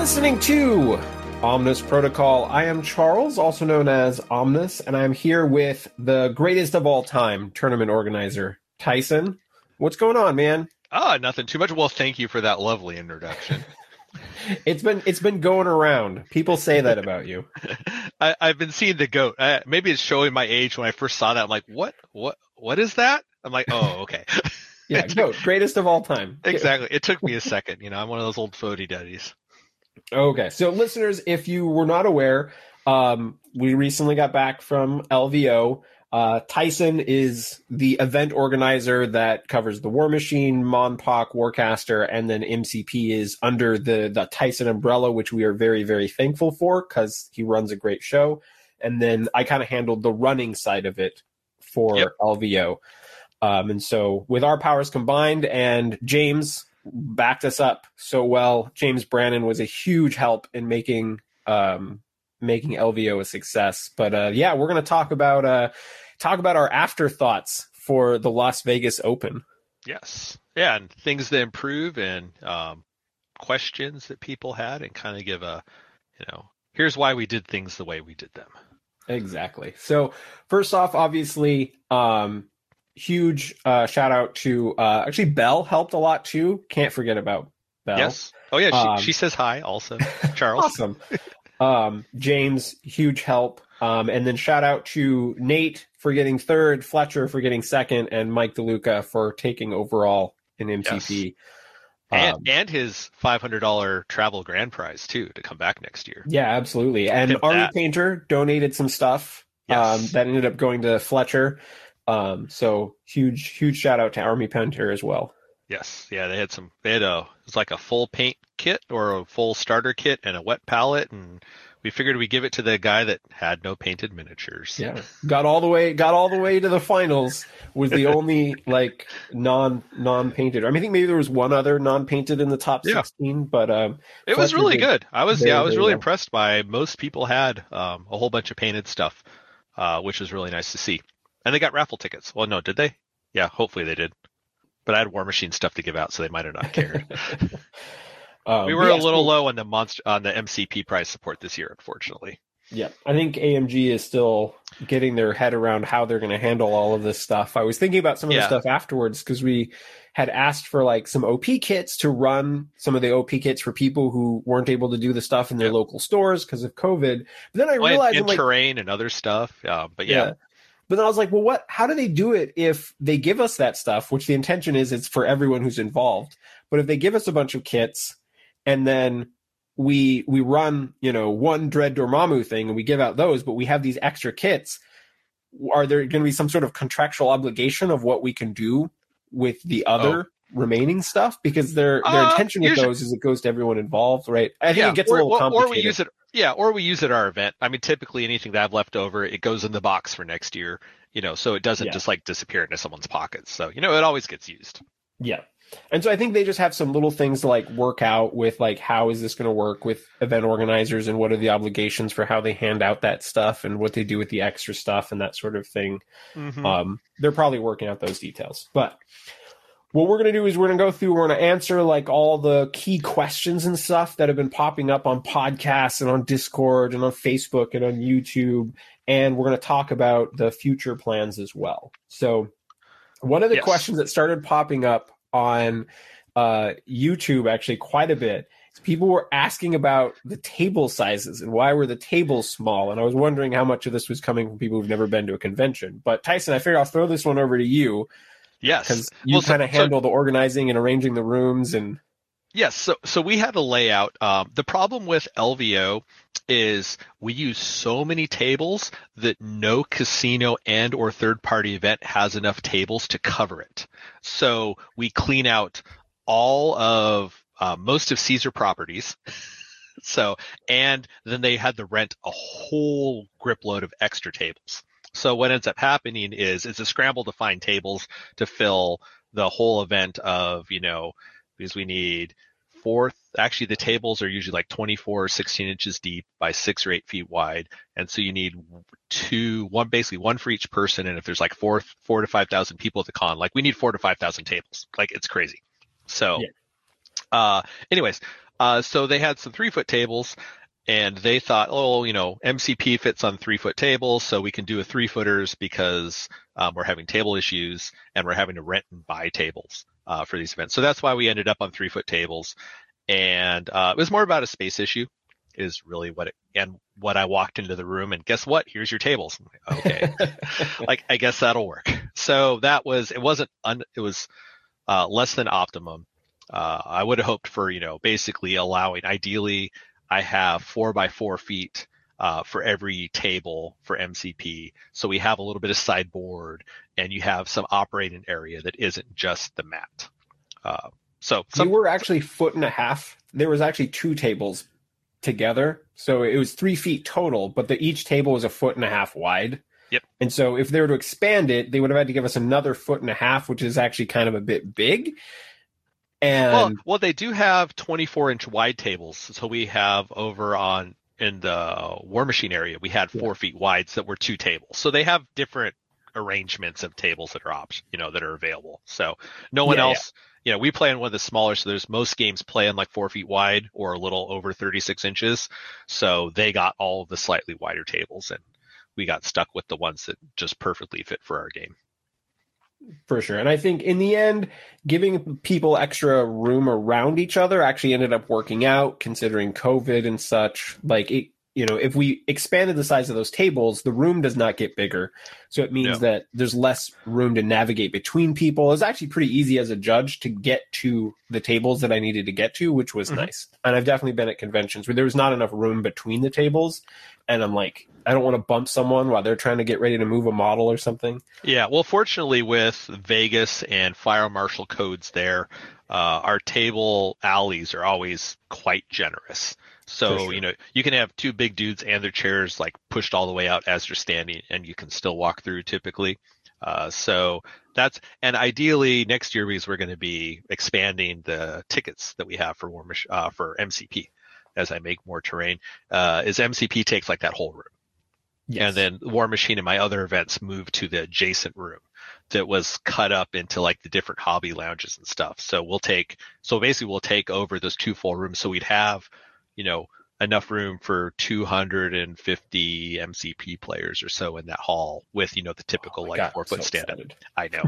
listening to Omnis Protocol. I am Charles, also known as Omnis, and I'm here with the greatest of all time tournament organizer, Tyson. What's going on, man? Ah, nothing too much. Well, thank you for that lovely introduction. it's been it's been going around. People say that about you. I, have been seeing the goat. Uh, maybe it's showing my age. When I first saw that, I'm like, what? What? What is that? I'm like, oh, okay. yeah, goat, greatest of all time. Exactly. It took me a second. You know, I'm one of those old fody daddies. Okay, so listeners, if you were not aware, um, we recently got back from LVO. Uh, Tyson is the event organizer that covers the War Machine, MonPoc, Warcaster, and then MCP is under the the Tyson umbrella, which we are very very thankful for because he runs a great show. And then I kind of handled the running side of it for yep. LVO. Um, and so with our powers combined, and James backed us up so well. James Brannon was a huge help in making um, making LVO a success. But uh, yeah, we're going to talk about uh, talk about our afterthoughts for the Las Vegas Open. Yes, yeah, and things that improve and um, questions that people had, and kind of give a you know here's why we did things the way we did them. Exactly. So first off, obviously, um, huge uh, shout out to uh, actually Bell helped a lot too. Can't forget about Bell. Yes. Oh yeah, she, um, she says hi also. Charles. awesome. Um, James, huge help. Um, and then shout out to Nate for getting third, Fletcher for getting second, and Mike DeLuca for taking overall in MCP. Yes. And, um, and his five hundred dollar travel grand prize too to come back next year. Yeah, absolutely. And Army Painter donated some stuff yes. um, that ended up going to Fletcher. Um, so huge, huge shout out to Army Painter as well. Yes, yeah, they had some. They had a it's like a full paint kit or a full starter kit and a wet palette, and we figured we give it to the guy that had no painted miniatures. Yeah, got all the way, got all the way to the finals. Was the only like non non painted. I mean, I think maybe there was one other non painted in the top yeah. sixteen, but um, it was really good. I was very, yeah, I was really impressed by most people had um, a whole bunch of painted stuff, uh, which was really nice to see. And they got raffle tickets. Well, no, did they? Yeah, hopefully they did. But I had War Machine stuff to give out, so they might have not cared. um, we were yeah, a little low on the monster on the MCP prize support this year, unfortunately. Yeah, I think AMG is still getting their head around how they're going to handle all of this stuff. I was thinking about some of yeah. the stuff afterwards because we had asked for like some OP kits to run some of the OP kits for people who weren't able to do the stuff in their local stores because of COVID. But then I realized and, and like, terrain and other stuff. Uh, but yeah. yeah. But then I was like, well, what? How do they do it if they give us that stuff? Which the intention is it's for everyone who's involved. But if they give us a bunch of kits and then we we run, you know, one Dread Dormammu thing and we give out those, but we have these extra kits, are there going to be some sort of contractual obligation of what we can do with the other? Oh remaining stuff because their their uh, intention with those is it goes to everyone involved, right? I think yeah, it gets or, a little complicated. Or we use it, yeah, or we use it at our event. I mean, typically anything that I've left over, it goes in the box for next year, you know, so it doesn't yeah. just like disappear into someone's pockets. So you know, it always gets used. Yeah. And so I think they just have some little things to like work out with like how is this going to work with event organizers and what are the obligations for how they hand out that stuff and what they do with the extra stuff and that sort of thing. Mm-hmm. Um, they're probably working out those details. But what we're going to do is we're going to go through, we're going to answer like all the key questions and stuff that have been popping up on podcasts and on Discord and on Facebook and on YouTube. And we're going to talk about the future plans as well. So, one of the yes. questions that started popping up on uh, YouTube actually quite a bit is people were asking about the table sizes and why were the tables small. And I was wondering how much of this was coming from people who've never been to a convention. But Tyson, I figure I'll throw this one over to you Yes, because you well, kind of so, handle so, the organizing and arranging the rooms and. Yes, so so we had a layout. Um, the problem with LVO is we use so many tables that no casino and or third party event has enough tables to cover it. So we clean out all of uh, most of Caesar properties. so and then they had to rent a whole grip load of extra tables. So what ends up happening is it's a scramble to find tables to fill the whole event of, you know, because we need four, actually the tables are usually like 24 or 16 inches deep by six or eight feet wide. And so you need two, one, basically one for each person. And if there's like four, four to 5,000 people at the con, like we need four to 5,000 tables. Like it's crazy. So, yeah. uh, anyways, Uh, so they had some three foot tables and they thought, oh, you know, MCP fits on three foot tables, so we can do a three footers because um, we're having table issues and we're having to rent and buy tables uh, for these events. So that's why we ended up on three foot tables, and uh, it was more about a space issue, is really what it and what I walked into the room and guess what? Here's your tables. Like, okay, like I guess that'll work. So that was it wasn't un, it was uh, less than optimum. Uh, I would have hoped for you know basically allowing ideally I have four by four feet uh, for every table for MCP. So we have a little bit of sideboard and you have some operating area that isn't just the mat. Uh, so some, we were actually foot and a half. There was actually two tables together. So it was three feet total, but the, each table was a foot and a half wide. Yep. And so if they were to expand it, they would have had to give us another foot and a half, which is actually kind of a bit big. And well, well, they do have 24 inch wide tables. So we have over on in the War Machine area, we had four yeah. feet wides that were two tables. So they have different arrangements of tables that are option, you know, that are available. So no one yeah, else, yeah. you know, we play on one of the smaller. So there's most games play on like four feet wide or a little over 36 inches. So they got all of the slightly wider tables and we got stuck with the ones that just perfectly fit for our game. For sure. And I think in the end, giving people extra room around each other actually ended up working out considering COVID and such. Like it, you know, if we expanded the size of those tables, the room does not get bigger. So it means that there's less room to navigate between people. It's actually pretty easy as a judge to get to the tables that I needed to get to, which was mm-hmm. nice. And I've definitely been at conventions where there was not enough room between the tables. And I'm like, I don't want to bump someone while they're trying to get ready to move a model or something. Yeah. Well, fortunately, with Vegas and fire marshal codes there, uh, our table alleys are always quite generous. So, sure. you know, you can have two big dudes and their chairs like pushed all the way out as you're standing and you can still walk through typically. Uh, so that's, and ideally next year because we're going to be expanding the tickets that we have for Warmish, uh, for MCP as I make more terrain, uh, is MCP takes like that whole room. Yes. And then War Machine and my other events moved to the adjacent room that was cut up into like the different hobby lounges and stuff. So we'll take, so basically we'll take over those two full rooms. So we'd have you know, enough room for 250 MCP players or so in that hall with, you know, the typical oh like God, four foot so stand up. I know.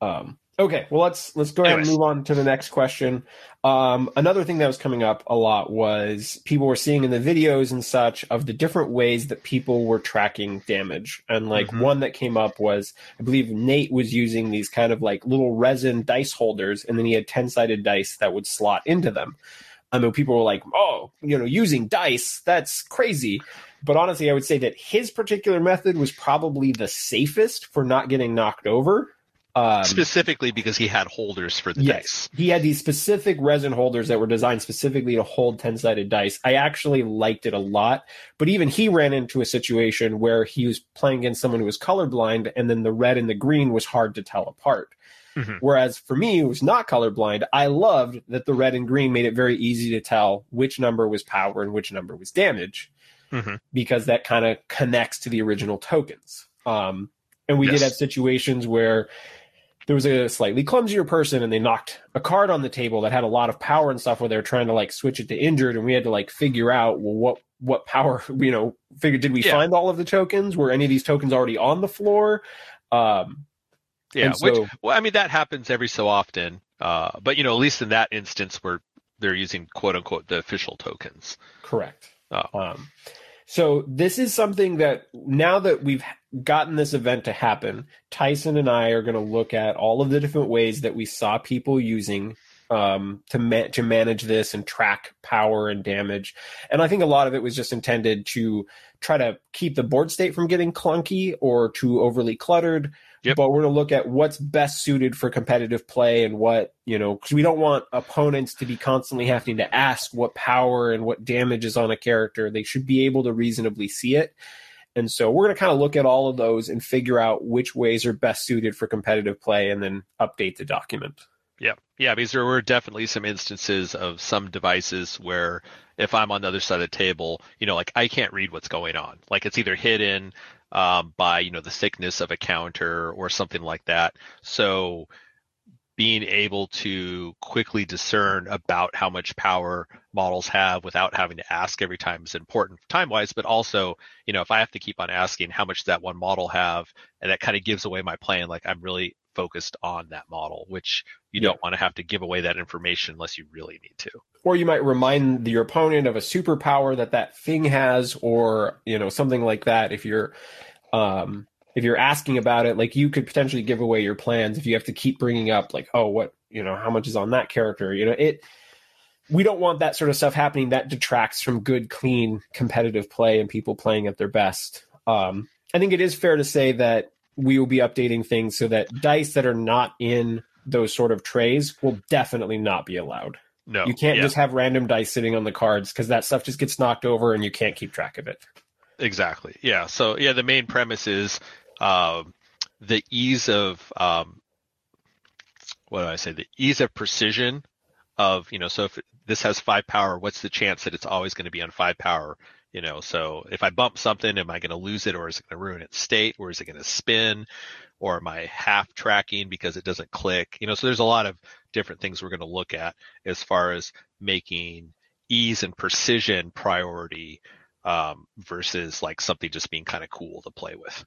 um, okay. Well, let's, let's go ahead Anyways. and move on to the next question. Um, another thing that was coming up a lot was people were seeing in the videos and such of the different ways that people were tracking damage. And like mm-hmm. one that came up was, I believe Nate was using these kind of like little resin dice holders and then he had 10 sided dice that would slot into them. I mean, people were like, "Oh, you know, using dice, that's crazy." But honestly, I would say that his particular method was probably the safest for not getting knocked over. Um, specifically because he had holders for the yes, dice. He had these specific resin holders that were designed specifically to hold 10 sided dice. I actually liked it a lot, but even he ran into a situation where he was playing against someone who was colorblind, and then the red and the green was hard to tell apart. Mm-hmm. Whereas for me, who was not colorblind, I loved that the red and green made it very easy to tell which number was power and which number was damage, mm-hmm. because that kind of connects to the original tokens. Um, and we yes. did have situations where there was a slightly clumsier person and they knocked a card on the table that had a lot of power and stuff where they were trying to like switch it to injured and we had to like figure out well what what power you know figure did we yeah. find all of the tokens were any of these tokens already on the floor um yeah, so, which well, I mean that happens every so often. Uh, but you know, at least in that instance where they're using quote unquote the official tokens. Correct. Oh. Um, so this is something that now that we've gotten this event to happen, Tyson and I are going to look at all of the different ways that we saw people using um, to ma- to manage this and track power and damage. And I think a lot of it was just intended to try to keep the board state from getting clunky or too overly cluttered. Yep. But we're going to look at what's best suited for competitive play and what, you know, because we don't want opponents to be constantly having to ask what power and what damage is on a character. They should be able to reasonably see it. And so we're going to kind of look at all of those and figure out which ways are best suited for competitive play and then update the document. Yeah. Yeah. Because there were definitely some instances of some devices where if I'm on the other side of the table, you know, like I can't read what's going on. Like it's either hidden um, by you know the thickness of a counter or something like that. So being able to quickly discern about how much power models have without having to ask every time is important time wise, but also, you know, if I have to keep on asking how much that one model have, and that kind of gives away my plan, like I'm really focused on that model, which you yeah. don't want to have to give away that information unless you really need to. Or you might remind your opponent of a superpower that that thing has, or, you know, something like that. If you're, um, if you're asking about it, like you could potentially give away your plans if you have to keep bringing up like, oh, what you know, how much is on that character? You know, it. We don't want that sort of stuff happening. That detracts from good, clean, competitive play and people playing at their best. Um, I think it is fair to say that we will be updating things so that dice that are not in those sort of trays will definitely not be allowed. No, you can't yeah. just have random dice sitting on the cards because that stuff just gets knocked over and you can't keep track of it. Exactly. Yeah. So yeah, the main premise is um, the ease of um, what do I say? The ease of precision of you know. So if this has five power, what's the chance that it's always going to be on five power? You know, so if I bump something, am I going to lose it, or is it going to ruin its state, or is it going to spin, or am I half tracking because it doesn't click? You know, so there's a lot of different things we're going to look at as far as making ease and precision priority um, versus like something just being kind of cool to play with.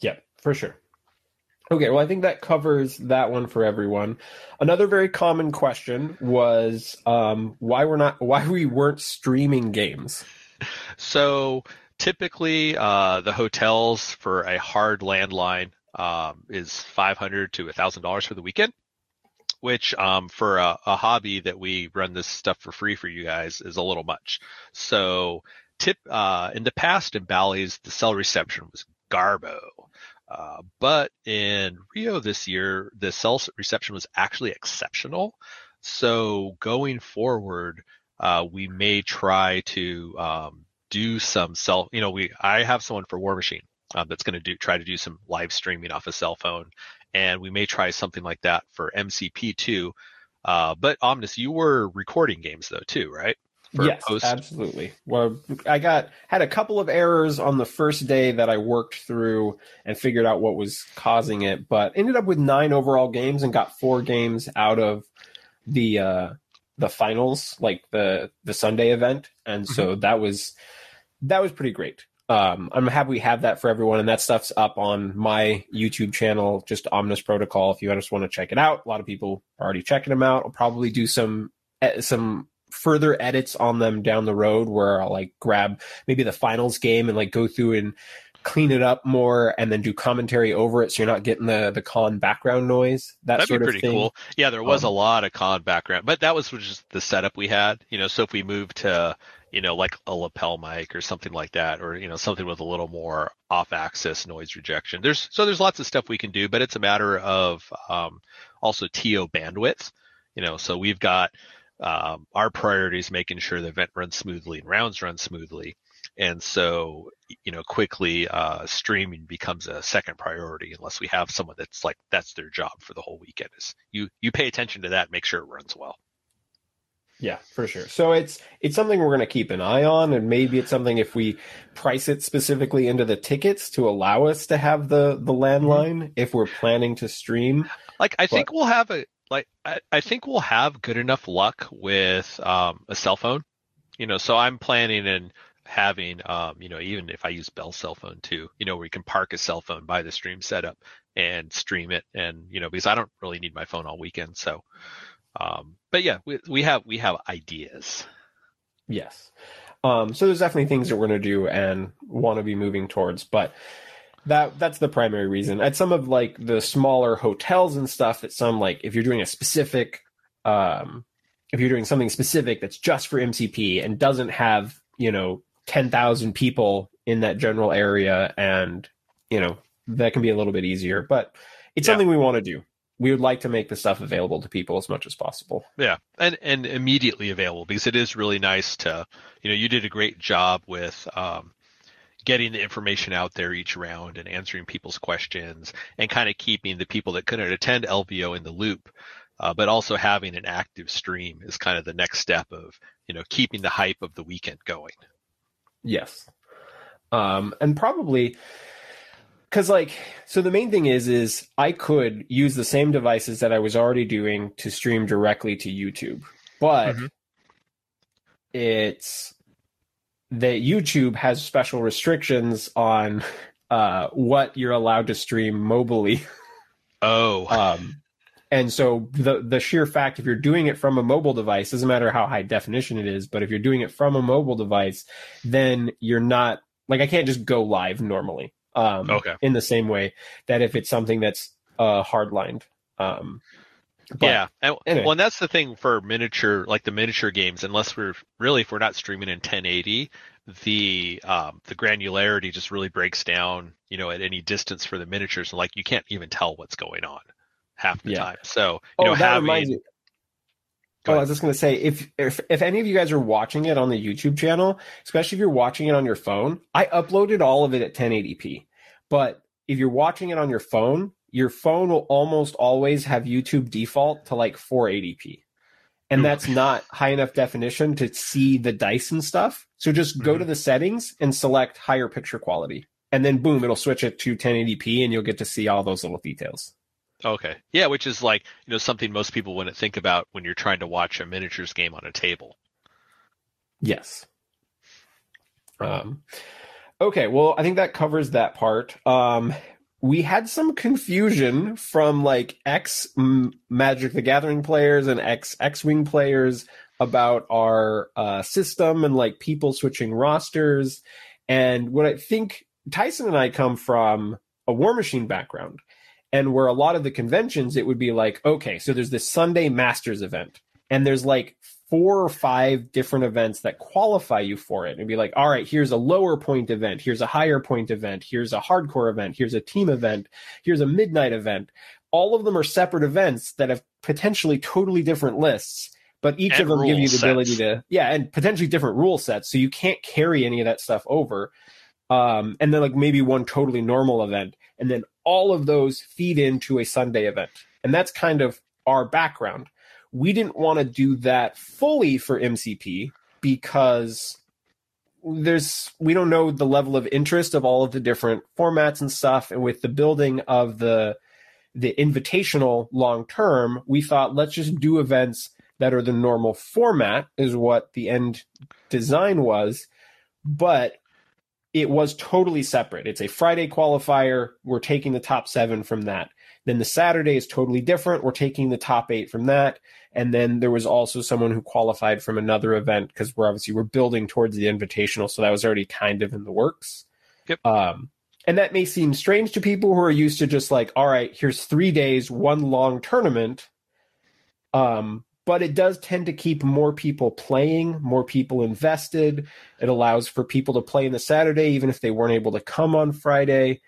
Yeah, for sure. Okay, well, I think that covers that one for everyone. Another very common question was um, why we're not, why we weren't streaming games. So typically, uh, the hotels for a hard landline um, is five hundred to thousand dollars for the weekend, which um, for a, a, hobby that we run this stuff for free for you guys is a little much. So tip uh, in the past in Bally's, the cell reception was garbo. Uh, but in Rio this year, the cell reception was actually exceptional. So going forward, uh, we may try to um, do some cell. You know, we I have someone for Warmachine um, that's going to do try to do some live streaming off a cell phone, and we may try something like that for MCP too. Uh, but Omnis, you were recording games though too, right? yes, post? absolutely. Well, I got had a couple of errors on the first day that I worked through and figured out what was causing it, but ended up with nine overall games and got four games out of the uh, the finals, like the the Sunday event, and so mm-hmm. that was that was pretty great. Um, I'm happy we have that for everyone, and that stuff's up on my YouTube channel, just Omnis Protocol. If you just want to check it out, a lot of people are already checking them out. I'll probably do some some further edits on them down the road where I'll like grab maybe the finals game and like go through and clean it up more and then do commentary over it so you're not getting the the con background noise that that'd sort be pretty of thing. cool yeah there was um, a lot of con background but that was just the setup we had you know so if we move to you know like a lapel mic or something like that or you know something with a little more off axis noise rejection there's so there's lots of stuff we can do but it's a matter of um, also to bandwidth you know so we've got um, our priority is making sure the event runs smoothly and rounds run smoothly. And so, you know, quickly uh, streaming becomes a second priority unless we have someone that's like that's their job for the whole weekend. Is you you pay attention to that, make sure it runs well. Yeah, for sure. So it's it's something we're going to keep an eye on, and maybe it's something if we price it specifically into the tickets to allow us to have the the landline mm-hmm. if we're planning to stream. Like I but, think we'll have a like I, I think we'll have good enough luck with um, a cell phone. You know, so I'm planning and having um, you know, even if I use Bell cell phone too, you know, where you can park a cell phone by the stream setup and stream it and you know, because I don't really need my phone all weekend. So um, but yeah, we we have we have ideas. Yes. Um, so there's definitely things that we're going to do and want to be moving towards, but that that's the primary reason. At some of like the smaller hotels and stuff, at some like if you're doing a specific, um, if you're doing something specific that's just for MCP and doesn't have you know ten thousand people in that general area, and you know that can be a little bit easier. But it's yeah. something we want to do. We would like to make the stuff available to people as much as possible. Yeah, and and immediately available because it is really nice to, you know, you did a great job with um, getting the information out there each round and answering people's questions and kind of keeping the people that couldn't attend LVO in the loop. Uh, but also having an active stream is kind of the next step of you know keeping the hype of the weekend going. Yes, um, and probably because like so the main thing is is i could use the same devices that i was already doing to stream directly to youtube. But Mhm. it's that youtube has special restrictions on uh what you're allowed to stream mobily. Oh, um and so the the sheer fact if you're doing it from a mobile device doesn't matter how high definition it is but if you're doing it from a mobile device then you're not like i can't just go live normally um Okay. in the same way that if it's something that's uh hardlined um but- yeah. And, anyway. Well, and that's the thing for miniature, like the miniature games. Unless we're really, if we're not streaming in 1080, the um, the granularity just really breaks down. You know, at any distance for the miniatures, and like you can't even tell what's going on half the Yeah. time. So you oh know, that having Go Oh, I was just gonna say if, if if any of you guys are watching it on the YouTube channel, especially if you're watching it on your phone, I uploaded all of it at 1080p. But if you're watching it on your phone, your phone will almost always have YouTube default to like 480p. And that's not high enough definition to see the dice and stuff. So just go Mhm. to the settings and select higher picture quality. And then boom, it'll switch it to 1080p and you'll get to see all those little details. Okay, yeah, which is like you know something most people wouldn't think about when you're trying to watch a miniatures game on a table. Yes. Um, okay, well, I think that covers that part. Um, we had some confusion from like ex M- Magic the Gathering players and ex X Wing players about our uh, system and like people switching rosters. And what I think Tyson and I come from a War Machine background, and where a lot of the conventions, it would be like, okay, so there's this Sunday Masters event, and there's like four or five different events that qualify you for it. And be like, all right, here's a lower point event, here's a higher point event, here's a hardcore event, here's a team event, here's a midnight event. All of them are separate events that have potentially totally different lists, but each And of them give you the ability to, yeah, and potentially different rule sets. So you can't carry any of that stuff over. Um, and then like maybe one totally normal event. And then all of those feed into a Sunday event. And that's kind of our background we didn't want to do that fully for MCP because there's we don't know the level of interest of all of the different formats and stuff and with the building of the the invitational long term we thought let's just do events that are the normal format is what the end design was but it was totally separate. It's a friday qualifier. We're taking the top 7 from that. Then the saturday is totally different. We're taking the top 8 from that. And then there was also someone who qualified from another event because we're obviously we're building towards the invitational so that was already kind of in the works. Yep. um and that may seem strange to people who are used to just like all right here's three days one long tournament. Um but it does tend to keep more people playing more people invested it allows for people to play in the saturday even if they weren't able to come on friday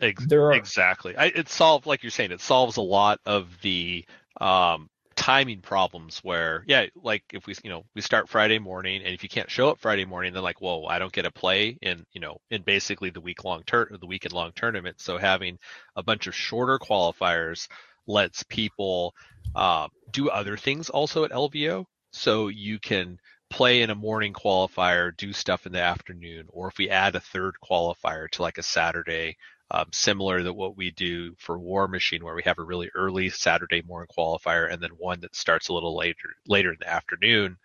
are Exactly. I, it solves, like you're saying, it solves a lot of the um, timing problems. Where, yeah, like if we, you know, we start Friday morning, and if you can't show up Friday morning, then like, whoa, I don't get to play in, you know, in basically the week long tur- the weekend long tournament. So having a bunch of shorter qualifiers lets people uh, do other things also at LVO. So you can play in a morning qualifier, do stuff in the afternoon, or if we add a third qualifier to like a Saturday um, similar to what we do for War Machine, where we have a really early Saturday morning qualifier and then one that starts a little later later in the afternoon.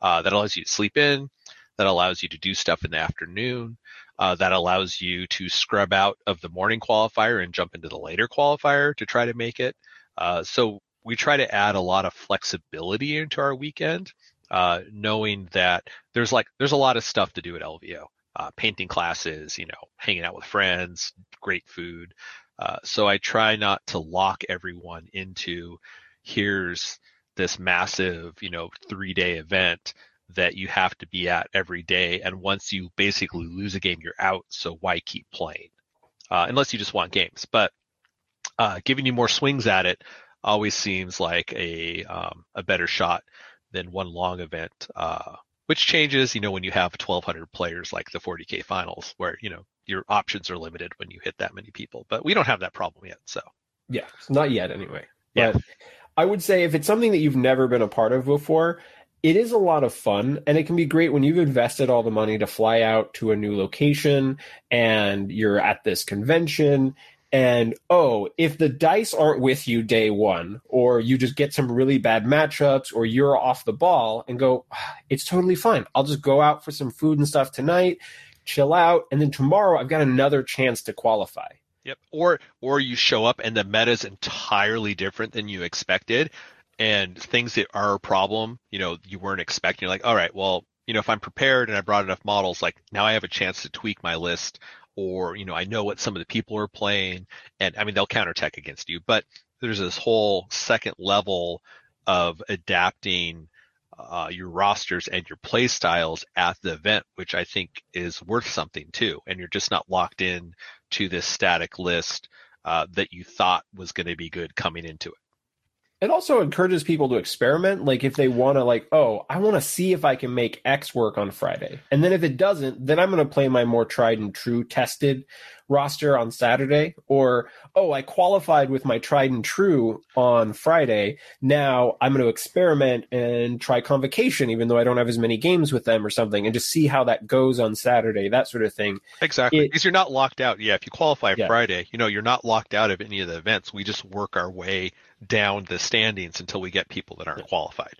Uh, that allows you to sleep in. That allows you to do stuff in the afternoon. Uh, that allows you to scrub out of the morning qualifier and jump into the later qualifier to try to make it. Uh, so we try to add a lot of flexibility into our weekend, uh, knowing that there's like there's a lot of stuff to do at LVO. Uh, painting classes, you know, hanging out with friends, great food. Uh, so I try not to lock everyone into here's this massive, you know, three day event that you have to be at every day. And once you basically lose a game, you're out. So why keep playing? Uh, unless you just want games. But uh, giving you more swings at it always seems like a um, a better shot than one long event. Uh, which changes, you know, when you have 1,200 players like the 40k finals, where you know your options are limited when you hit that many people. But we don't have that problem yet, so Yeah, not yet anyway. Yeah. But I would say if it's something that you've never been a part of before, it is a lot of fun and it can be great when you've invested all the money to fly out to a new location and you're at this convention and oh if the dice aren't with you day one or you just get some really bad matchups or you're off the ball and go ah, it's totally fine i'll just go out for some food and stuff tonight chill out and then tomorrow i've got another chance to qualify Yep. Or or you show up and the meta is entirely different than you expected, and things that are a problem, you know, you weren't expecting. You're like, all right, well, you know, if I'm prepared and I brought enough models, like now I have a chance to tweak my list, or you know, I know what some of the people are playing, and I mean they'll counter tech against you, but there's this whole second level of adapting uh, your rosters and your play styles at the event, which I think is worth something too. And you're just not locked in to this static list uh, that you thought was going to be good coming into it it also encourages people to experiment like if they want to like oh i want to see if i can make x work on friday. And then if it doesn't then i'm going to play my more tried and true tested roster on saturday or oh i qualified with my tried and true on friday. Now i'm going to experiment and try convocation even though i don't have as many games with them or something and just see how that goes on saturday that sort of thing. Exactly it, because you're not locked out yeah if you qualify yeah. friday you know you're not locked out of any of the events. We just work our way down the standings until we get people that aren't qualified.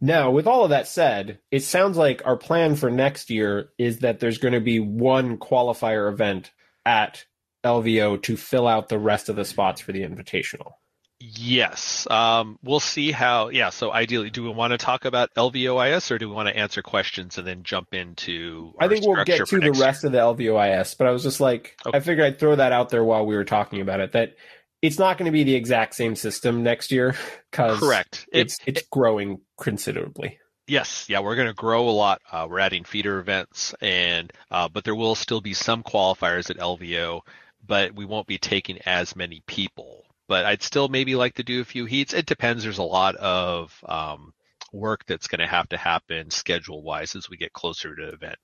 Now, with all of that said, it sounds like our plan for next year is that there's going to be one qualifier event at LVO to fill out the rest of the spots for the invitational. Yes. Um, we'll see how. Yeah. So ideally, do we want to talk about LVOIS or do we want to answer questions and then jump into? I think we'll get to the rest year? of the LVOIS, but I was just like, okay. I figured I'd throw that out there while we were talking about it. That it's not going to be the exact same system next year because correct it's it, it's growing considerably. Yes, yeah, we're going to grow a lot. Uh, we're adding feeder events, and uh, but there will still be some qualifiers at LVO, but we won't be taking as many people. But I'd still maybe like to do a few heats. It depends. There's a lot of um, work that's going to have to happen schedule wise as we get closer to the event,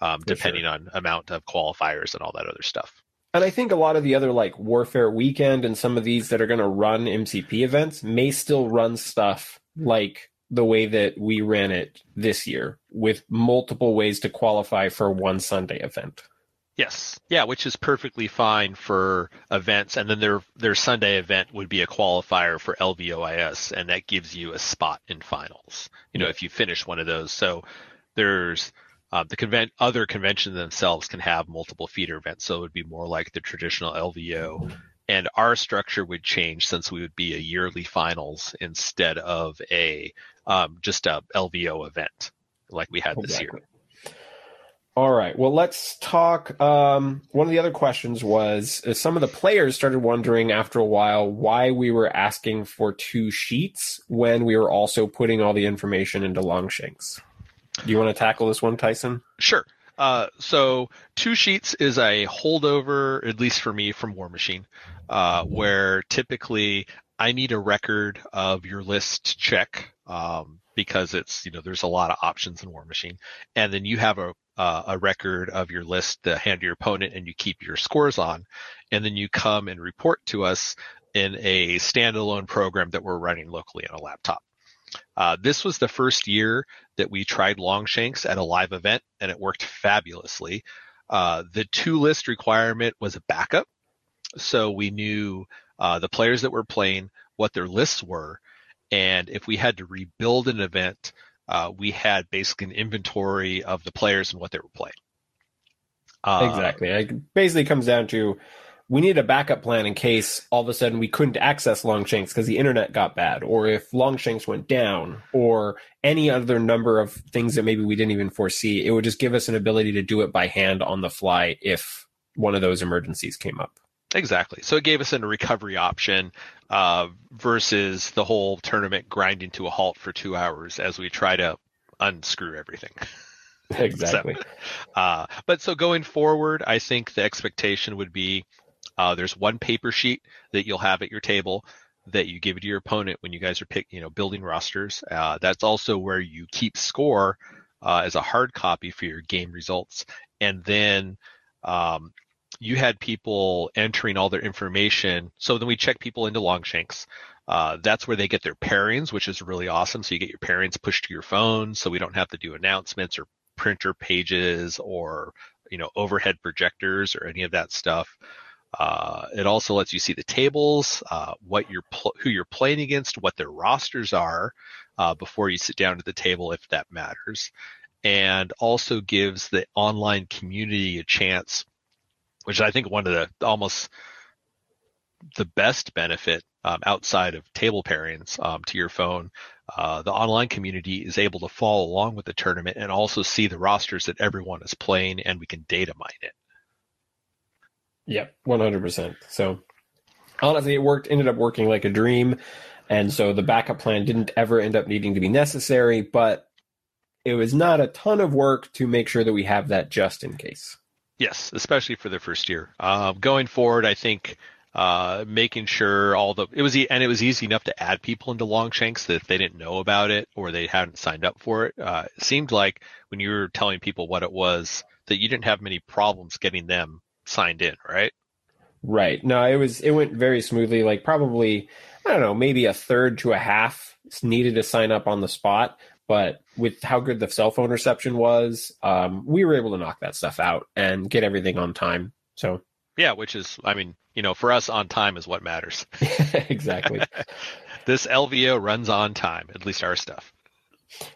um, depending sure. on amount of qualifiers and all that other stuff. And I think a lot of the other like Warfare Weekend and some of these that are going to run MCP events may still run stuff like the way that we ran it this year with multiple ways to qualify for one Sunday event. Yes. Yeah, which is perfectly fine for events and then their their Sunday event would be a qualifier for LVOIS and that gives you a spot in finals. You know, if you finish one of those. So there's uh, the convent other conventions themselves can have multiple feeder events, so it would be more like the traditional LVO. And our structure would change since we would be a yearly finals instead of a um, just a LVO event like we had this year. All right. Well, let's talk. Um, one of the other questions was uh, some of the players started wondering after a while why we were asking for two sheets when we were also putting all the information into Longshanks. Do you want to tackle this one, Tyson? Sure. Uh, so two sheets is a holdover, at least for me, from Warmachine, uh, where typically I need a record of your list to check um, because it's you know there's a lot of options in War Machine, and then you have a uh, a record of your list to hand to your opponent, and you keep your scores on, and then you come and report to us in a standalone program that we're running locally on a laptop. Uh, this was the first year that we tried Longshanks at a live event, and it worked fabulously. Uh, the two list requirement was a backup, so we knew uh, the players that were playing, what their lists were, and if we had to rebuild an event, uh, we had basically an inventory of the players and what they were playing. Uh, exactly. It basically comes down to we need a backup plan in case all of a sudden we couldn't access Longshanks because the internet got bad, or if Longshanks went down, or any other number of things that maybe we didn't even foresee. It would just give us an ability to do it by hand on the fly if one of those emergencies came up. Exactly. So it gave us a recovery option uh, versus the whole tournament grinding to a halt for two hours as we try to unscrew everything. Exactly. so, uh, but so going forward, I think the expectation would be uh, there's one paper sheet that you'll have at your table that you give to your opponent when you guys are pick, you know, building rosters. Uh, that's also where you keep score uh, as a hard copy for your game results, and then um, you had people entering all their information. So then we check people into Longshanks. Uh, that's where they get their pairings, which is really awesome. So you get your pairings pushed to your phone, so we don't have to do announcements or printer pages or you know overhead projectors or any of that stuff. Uh, it also lets you see the tables, uh, what you're pl- who you're playing against, what their rosters are uh, before you sit down at the table, if that matters, and also gives the online community a chance, which I think one of the almost the best benefit um, outside of table pairings um, to your phone. Uh, the online community is able to follow along with the tournament and also see the rosters that everyone is playing, and we can data mine it. Yep, one hundred percent. So honestly, it worked. Ended up working like a dream, and so the backup plan didn't ever end up needing to be necessary. But it was not a ton of work to make sure that we have that just in case. Yes, especially for the first year. Uh, going forward, I think uh, making sure all the it was and it was easy enough to add people into Longshanks that if they didn't know about it or they hadn't signed up for it, uh, it seemed like when you were telling people what it was that you didn't have many problems getting them signed in, right? Right. No, it was it went very smoothly. Like probably I don't know, maybe a third to a half needed to sign up on the spot, but with how good the cell phone reception was, um, we were able to knock that stuff out and get everything on time. So yeah, which is, I mean, you know, for us, on time is what matters. exactly. this LVO runs on time, at least our stuff.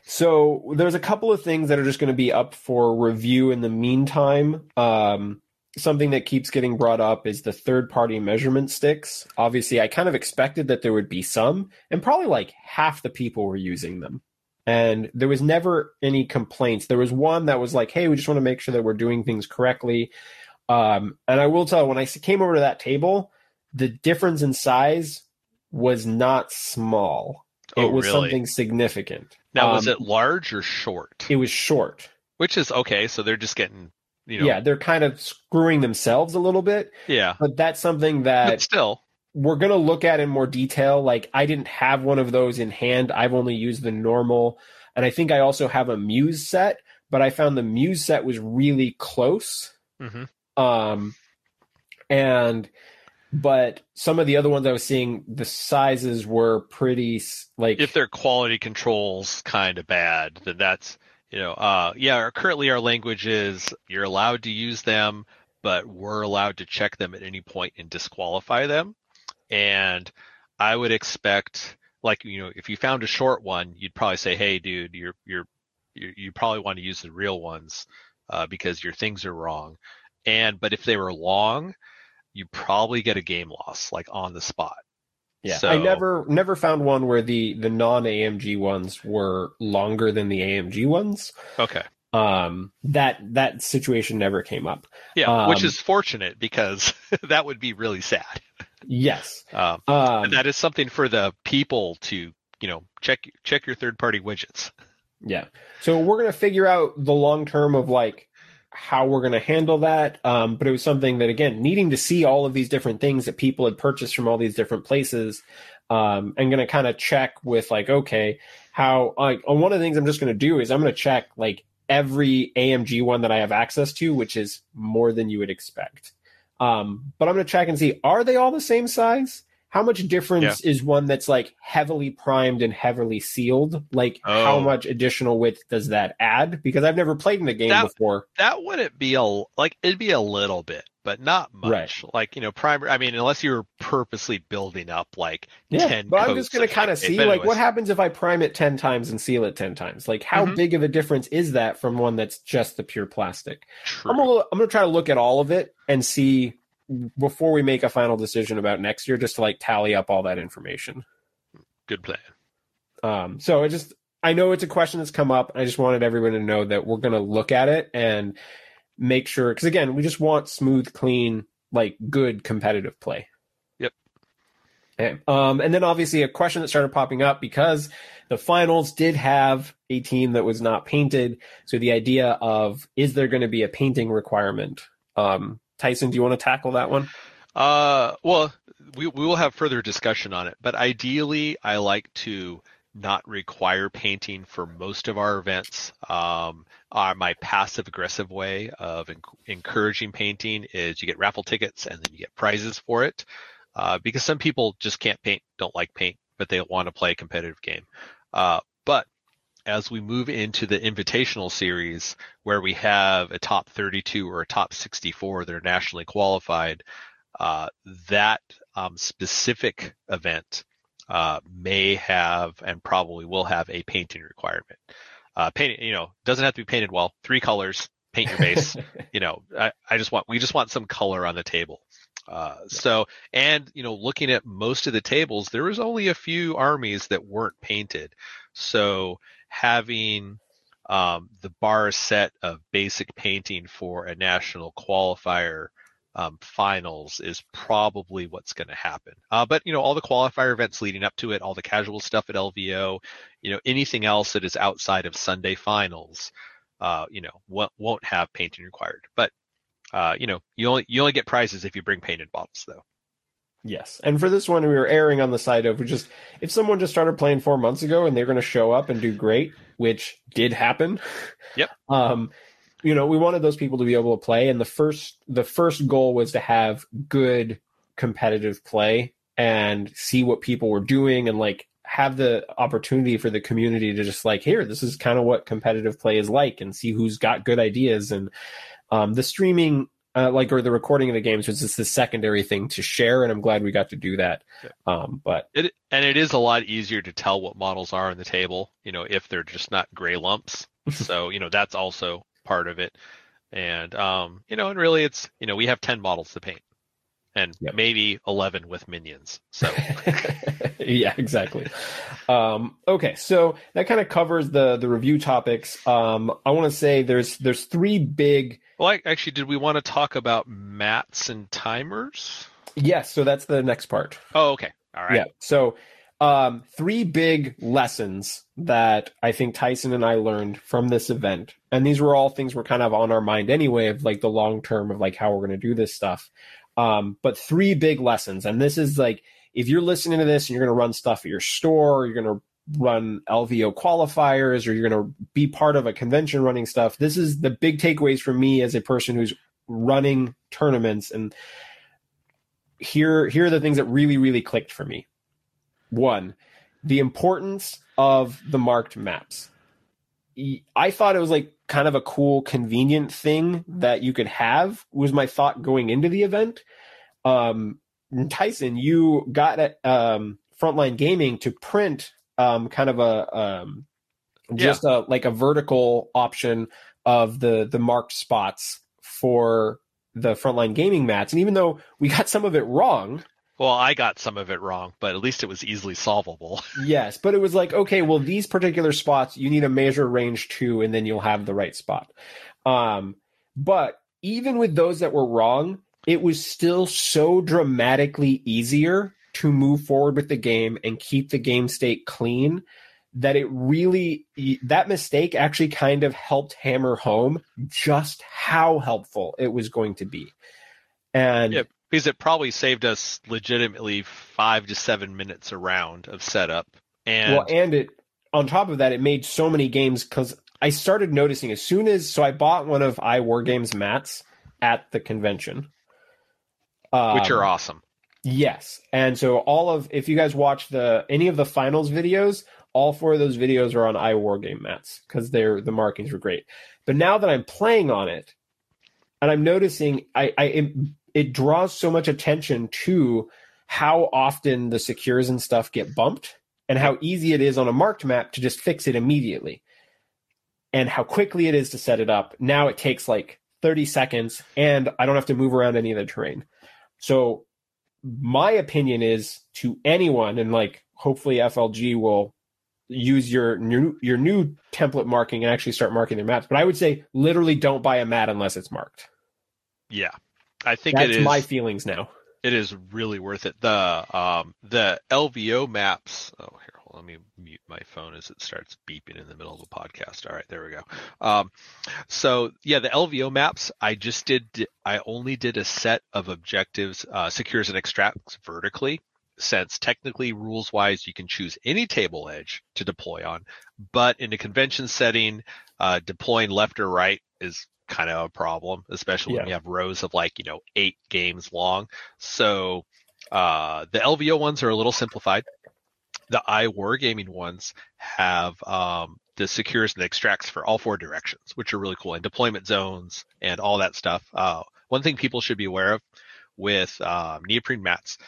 So there's a couple of things that are just going to be up for review in the meantime. Um, something that keeps getting brought up is the third party measurement sticks. Obviously, I kind of expected that there would be some, and probably like half the people were using them. And there was never any complaints. There was one that was like, hey, we just want to make sure that we're doing things correctly. Um, and I will tell you, when I came over to that table, the difference in size was not small. Oh, it was really? something significant. Now, was Um, it large or short? It was short. Which is okay. So they're just getting, you know, yeah, they're kind of screwing themselves a little bit, yeah. but that's something But that still, we're going to look at in more detail. Like, I didn't have one of those in hand. I've only used the normal. And I think I also have a Muse set, but I found the Muse set was really close. hmm Um, and but some of the other ones I was seeing, the sizes were pretty like if their quality controls kind of bad, then that's, you know, uh, yeah. Our, currently, our language is you're allowed to use them, but we're allowed to check them at any point and disqualify them. And I would expect, like, you know, if you found a short one, you'd probably say, "Hey, dude, you're you're you, you probably want to use the real ones uh, because your things are wrong." And but if they were long, you probably get a game loss, like on the spot. Yeah. so- I never never found one where the the non AMG ones were longer than the AMG ones. Okay. Um, that that situation never came up. Yeah, which Um, is fortunate because that would be really sad. Yes. Um, Um, and that is something for the people to, you know, check check your third party widgets. Yeah. So we're going to figure out the long term of like how we're going to handle that. Um, but it was something that, again, needing to see all of these different things that people had purchased from all these different places. Um, and going to kind of check with like, okay, how, like, uh, one of the things I'm just going to do is I'm going to check like every AMG one that I have access to, which is more than you would expect. Um, but I'm going to check and see, are they all the same size? How much difference is one that's like heavily primed and heavily sealed? Like, how Oh. much additional width does that add? Because I've never played in the game That- before. That wouldn't be a like it'd be a little bit, but not much. Right. Like you know, primer. I mean, unless you were purposely building up like Yeah, ten. but I'm just going to kind of see like what happens if I prime it 10 times and seal it 10 times? Like, how Mhm. big of a difference is that from one that's just the pure plastic? True. I'm gonna I'm gonna try to look at all of it and see before we make a final decision about next year, just to like tally up all that information. Good plan. Um, so I just I know it's a question that's come up. I just wanted everyone to know that we're gonna look at it and make sure because again, we just want smooth, clean, like good competitive play. Yep. Okay. Um, and then obviously a question that started popping up because the finals did have a team that was not painted. So the idea of is there going to be a painting requirement? Um, Tyson, do you want to tackle that one? Uh, well, we we will have further discussion on it, but ideally, I like to not require painting for most of our events. Um, uh, my passive aggressive way of en- encouraging painting is you get raffle tickets and then you get prizes for it. Uh, because some people just can't paint, don't like paint, but they want to play a competitive game. Uh, but as we move into the invitational series where we have a top 32 or a top 64 that are nationally qualified, uh, that um, specific event uh, may have and probably will have a painting requirement. Uh, painting, you know, doesn't have to be painted well. Three colors, paint your base. you know, I, I, just want we just want some color on the table. Uh. So, and you know, looking at most of the tables, there was only a few armies that weren't painted. So, having um, the bar set of basic painting for a national qualifier um, finals is probably what's going to happen. Uh, but you know, all the qualifier events leading up to it, all the casual stuff at LVO, you know, anything else that is outside of Sunday finals, uh, you know, won't, won't have painting required. But uh, you know, you only you only get prizes if you bring painted bottles, though. Yes, and for this one, we were erring on the side of just if someone just started playing four months ago and they're going to show up and do great, which did happen. Yep. Um, you know, we wanted those people to be able to play, and the first the first goal was to have good competitive play and see what people were doing and like have the opportunity for the community to just like here this is kind of what competitive play is like and see who's got good ideas and um, the streaming uh, like or the recording of the games was just the secondary thing to share and i'm glad we got to do that yeah. um, but it and it is a lot easier to tell what models are on the table you know if they're just not gray lumps so you know that's also part of it. And um, you know, and really it's you know, we have ten models to paint. And yep. maybe eleven with minions. So Yeah, exactly. Um, okay, so that kind of covers the the review topics. Um, I want to say there's there's three big Well I, actually did we want to talk about mats and timers? Yes, so that's the next part. Oh, okay. All right. Yeah. So um, three big lessons that I think Tyson and I learned from this event. And these were all things were kind of on our mind anyway of like the long term of like how we're going to do this stuff. Um, but three big lessons. And this is like, if you're listening to this and you're going to run stuff at your store, you're going to run LVO qualifiers, or you're going to be part of a convention running stuff, this is the big takeaways for me as a person who's running tournaments. And here, here are the things that really, really clicked for me. One, the importance of the marked maps. I thought it was like kind of a cool, convenient thing that you could have. Was my thought going into the event. Um, Tyson, you got at um, Frontline Gaming to print um, kind of a um, just yeah. a like a vertical option of the the marked spots for the Frontline Gaming mats, and even though we got some of it wrong, well, I got some of it wrong, but at least it was easily solvable. yes, but it was like, okay, well, these particular spots, you need a measure range two, and then you'll have the right spot. Um, but even with those that were wrong, it was still so dramatically easier to move forward with the game and keep the game state clean that it really that mistake actually kind of helped hammer home just how helpful it was going to be. And yep because it probably saved us legitimately five to seven minutes around of setup. And well, and it on top of that, it made so many games because I started noticing as soon as so I bought one of iWargames mats at the convention, um, which are awesome. Yes, and so all of if you guys watch the any of the finals videos, all four of those videos are on iWargame mats because they're the markings were great. But now that I'm playing on it, and I'm noticing I, I it draws so much attention to how often the secures and stuff get bumped and how easy it is on a marked map to just fix it immediately and how quickly it is to set it up. Now it takes like 30 seconds and I don't have to move around any of the terrain. So my opinion is to anyone and like hopefully FLG will use your new your new template marking and actually start marking their maps. But I would say literally don't buy a mat unless it's marked. Yeah. I think that's my feelings now. It is really worth it. The um the LVO maps. Oh, here, hold on, let me mute my phone as it starts beeping in the middle of a podcast. All right, there we go. Um, so yeah, the LVO maps. I just did. I only did a set of objectives, uh, secures and extracts vertically, since technically, rules wise, you can choose any table edge to deploy on, but in a convention setting, uh, deploying left or right is kind of a problem, especially yeah. when you have rows of like, you know, eight games long. So uh, the LVO ones are a little simplified. The iWargaming ones have um, the secures and extracts for all four directions, which are really cool, and deployment zones and all that stuff. Uh, one thing people should be aware of with um, neoprene mats,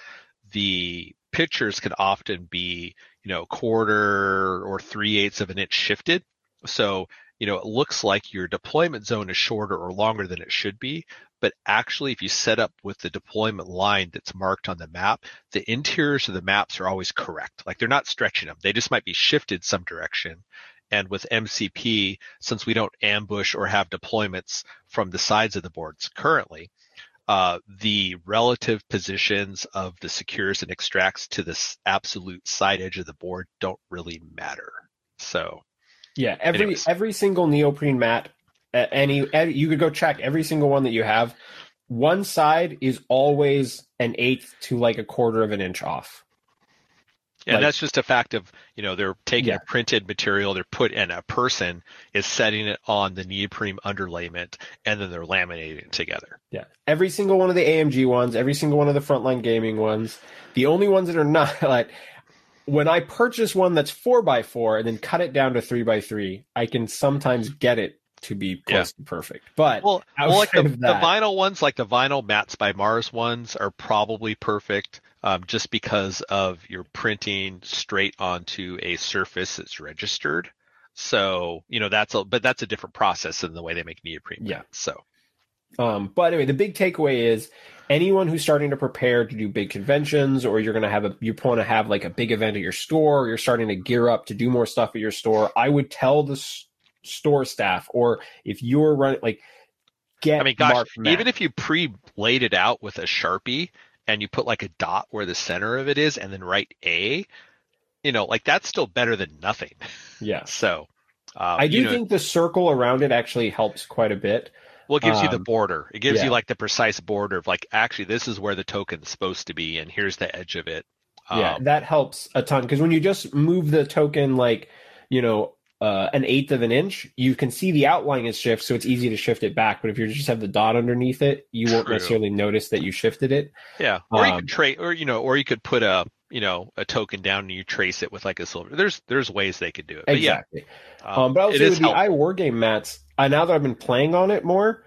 the pictures can often be, you know, quarter or three eighths of an inch shifted. So, you know, it looks like your deployment zone is shorter or longer than it should be. But actually, if you set up with the deployment line that's marked on the map, the interiors of the maps are always correct. Like they're not stretching them. They just might be shifted some direction. And with MCP, since we don't ambush or have deployments from the sides of the boards currently, uh, the relative positions of the secures and extracts to this absolute side edge of the board don't really matter. So, yeah, every anyways. every single neoprene mat, any, any you could go check every single one that you have. One side is always an eighth to like a quarter of an inch off. Yeah, like, that's just a fact of, you know, they're taking yeah. a printed material, they're put in a person is setting it on the neoprene underlayment, and then they're laminating it together. Yeah. Every single one of the AMG ones, every single one of the frontline gaming ones, the only ones that are not like when I purchase one that's four by four and then cut it down to three by three, I can sometimes get it to be close yeah. to perfect. But well, well like the, that, the, vinyl ones, like the vinyl mats by Mars ones, are probably perfect um, just because of your printing straight onto a surface that's registered. So you know that's a but that's a different process than the way they make neoprene. Yeah. So. Um, but anyway, the big takeaway is anyone who's starting to prepare to do big conventions, or you're going to have a you want to have like a big event at your store, or you're starting to gear up to do more stuff at your store. I would tell the s- store staff, or if you're running like get. I mean, gosh, even if you pre-laid it out with a sharpie and you put like a dot where the center of it is and then write A, you know, like that's still better than nothing. Yeah. so um, I do you know, think the circle around it actually helps quite a bit. Well, it gives um, you the um, border. It gives yeah. you like the precise border of like actually this is where the token's supposed to be, and here's the edge of it. Um, yeah, that helps a ton because when you just move the token like you know uh, an eighth of an inch, you can see the outline is shift, so it's easy to shift it back. But if you just have the dot underneath it, you won't necessarily notice that you shifted it. Yeah, or um, you could trace, or you know, or you could put a you know a token down and you trace it with like a silver. There's there's ways they could do it. But exactly. Yeah, um, but I would say with the iWargame mats, now that I've been playing on it more,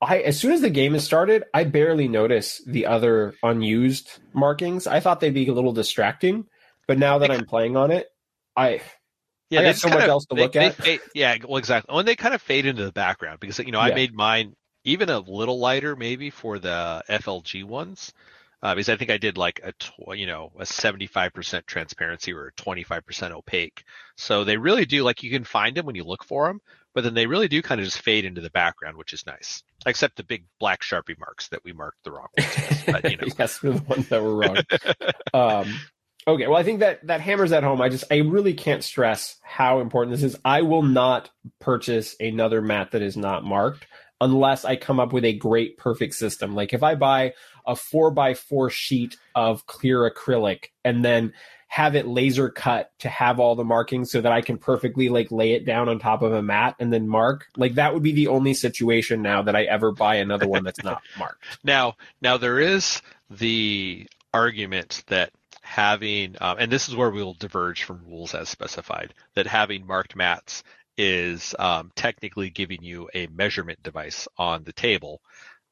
I as soon as the game has started, I barely notice the other unused markings. I thought they'd be a little distracting, but now that I'm playing on it, I yeah, I got so much of, else to they, look at. Fade, yeah, well, exactly. When they kind of fade into the background because you know I made mine even a little lighter maybe for the FLG ones uh, because I think I did like a tw- you know a 75% transparency or a 25% opaque. So they really do like you can find them when you look for them, but then they really do kind of just fade into the background, which is nice. Except the big black sharpie marks that we marked the wrong ones. But, you know. yes, the ones that were wrong. um, Okay, well, I think that that hammers that home. I just, I really can't stress how important this is. I will not purchase another mat that is not marked unless I come up with a great, perfect system. Like if I buy a four by four sheet of clear acrylic and then have it laser cut to have all the markings so that I can perfectly like lay it down on top of a mat and then mark. Like that would be the only situation now that I ever buy another one that's not marked. Now, now there is the argument that having, um, and this is where we will diverge from rules as specified, that having marked mats is um, technically giving you a measurement device on the table.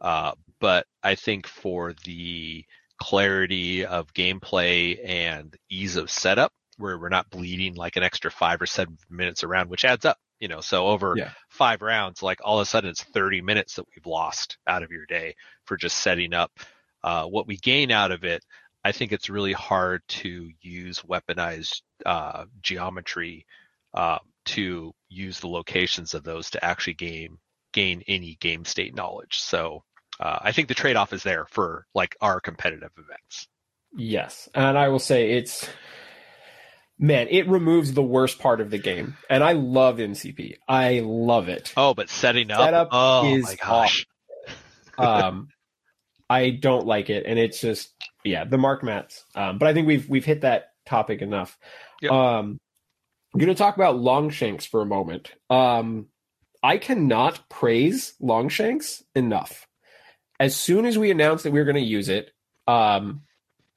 Uh, but I think for the clarity of gameplay and ease of setup, where we're not bleeding like an extra five or seven minutes around, which adds up, you know. So over yeah. five rounds, like all of a sudden it's 30 minutes that we've lost out of your day for just setting up. Uh, what we gain out of it I think it's really hard to use weaponized uh, geometry uh, to use the locations of those to actually gain gain any game state knowledge. So uh, I think the trade off is there for like our competitive events. Yes, and I will say it's man, it removes the worst part of the game, and I love MCP. I love it. Oh, but setting up, Setup oh is my gosh. um, I don't like it, and it's just yeah, the mark mats. Um, but I think we've we've hit that topic enough. Yep. Um, I'm going to talk about Longshanks for a moment. Um, I cannot praise Longshanks enough. As soon as we announced that we were going to use it, um,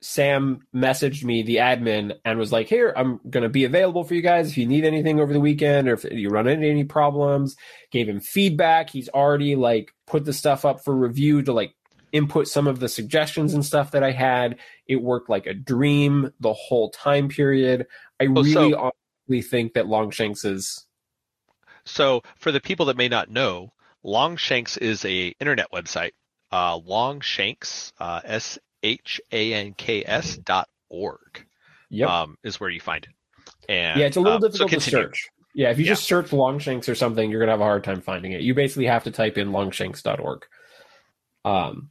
Sam messaged me, the admin, and was like, "Here, I'm going to be available for you guys if you need anything over the weekend or if you run into any problems." Gave him feedback. He's already like put the stuff up for review to like input some of the suggestions and stuff that I had. It worked like a dream the whole time period. I Oh, really so- honestly think that Longshanks is So for the people that may not know, Longshanks is a internet website. Uh, Longshanks, uh, S H A N K S dot org, yep. um, is where you find it. And yeah, it's a little um, so difficult to search. Yeah, if you Yeah. just search Longshanks or something, you're gonna have a hard time finding it. You basically have to type in longshanks.org. Um,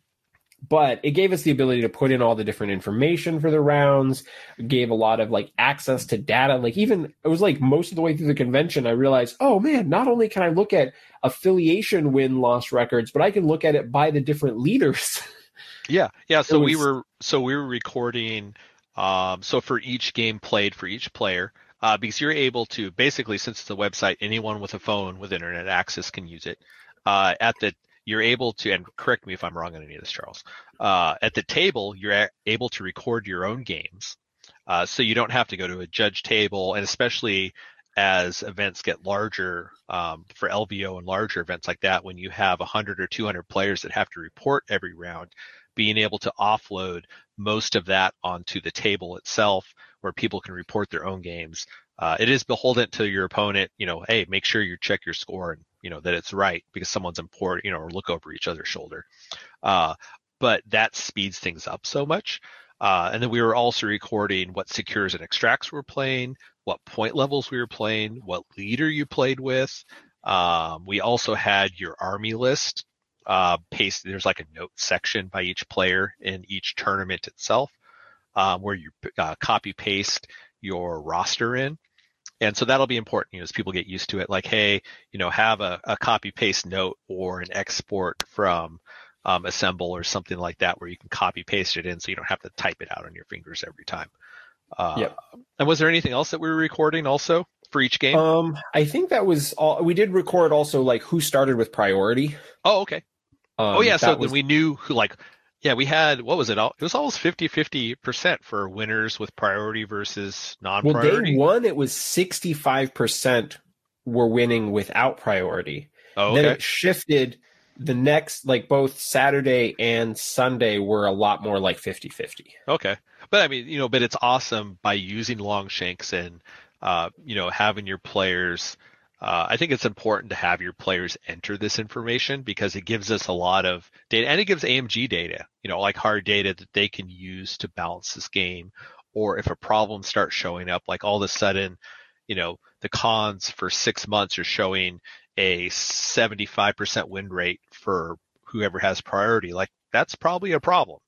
but it gave us the ability to put in all the different information for the rounds. It gave a lot of like access to data. Like even it was like most of the way through the convention, I realized, oh man, not only can I look at affiliation win loss records, but I can look at it by the different leaders. Yeah, yeah. So we were so we were recording. Um, so for each game played for each player, uh, because you're able to basically since it's a website, anyone with a phone with internet access can use it. Uh, at the you're able to and correct me if I'm wrong on any of this, Charles. Uh, at the table, you're able to record your own games, uh, so you don't have to go to a judge table, and especially as events get larger um, for LVO and larger events like that, when you have 100 or 200 players that have to report every round, being able to offload most of that onto the table itself where people can report their own games. Uh, it is beholden to your opponent, you know, hey, make sure you check your score and, you know, that it's right because someone's important, you know, or look over each other's shoulder. Uh, but that speeds things up so much. Uh, and then we were also recording what secures and extracts we're playing, what point levels we were playing, what leader you played with. Um, we also had your army list uh, paste. There's like a note section by each player in each tournament itself, um, where you uh, copy paste your roster in. And so that'll be important, you know, as people get used to it. Like, hey, you know, have a, a copy paste note or an export from um, Assemble or something like that, where you can copy paste it in, so you don't have to type it out on your fingers every time. Uh, Yep. And was there anything else that we were recording also for each game? um, I think that was all. We did record also like who started with priority. oh, okay. Um, oh yeah, so that then we knew who like yeah, we had what was it? all It was almost 50-50% for winners with priority versus Well, non-priority. Well, day one, it was 65% were winning without priority. oh, okay. Then it shifted the next, like both Saturday and Sunday were a lot more like 50 50. Okay. But I mean, you know, but it's awesome by using Longshanks and uh, you know, having your players uh, I think it's important to have your players enter this information because it gives us a lot of data and it gives AMG data, you know, like hard data that they can use to balance this game. Or if a problem starts showing up, like all of a sudden, you know, the cons for six months are showing a 75% win rate for whoever has priority, like that's probably a problem.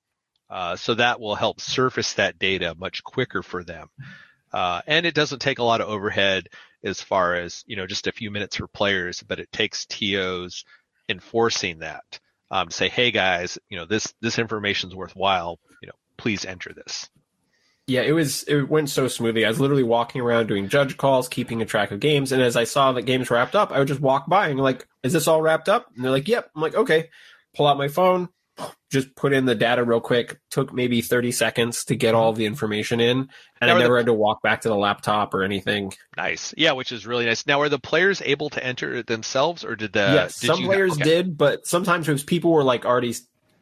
Uh, so that will help surface that data much quicker for them. Uh, and it doesn't take a lot of overhead as far as, you know, just a few minutes for players, but it takes TOs enforcing that. Um, to say, hey guys, you know, this, this information is worthwhile, you know, please enter this. Yeah, it was, it went so smoothly. I was literally walking around doing judge calls, keeping a track of games. And as I saw that games wrapped up, I would just walk by and like, is this all wrapped up? And they're like, yep. I'm like, okay. Pull out my phone, just put in the data real quick. Took maybe 30 seconds to get all mm-hmm. the information in. And Now, I are the- never had to walk back to the laptop or anything. Nice. Yeah, which is really nice. Now, are the players able to enter it themselves or did the, yes, did some you- players okay. did, but sometimes it was people were like already.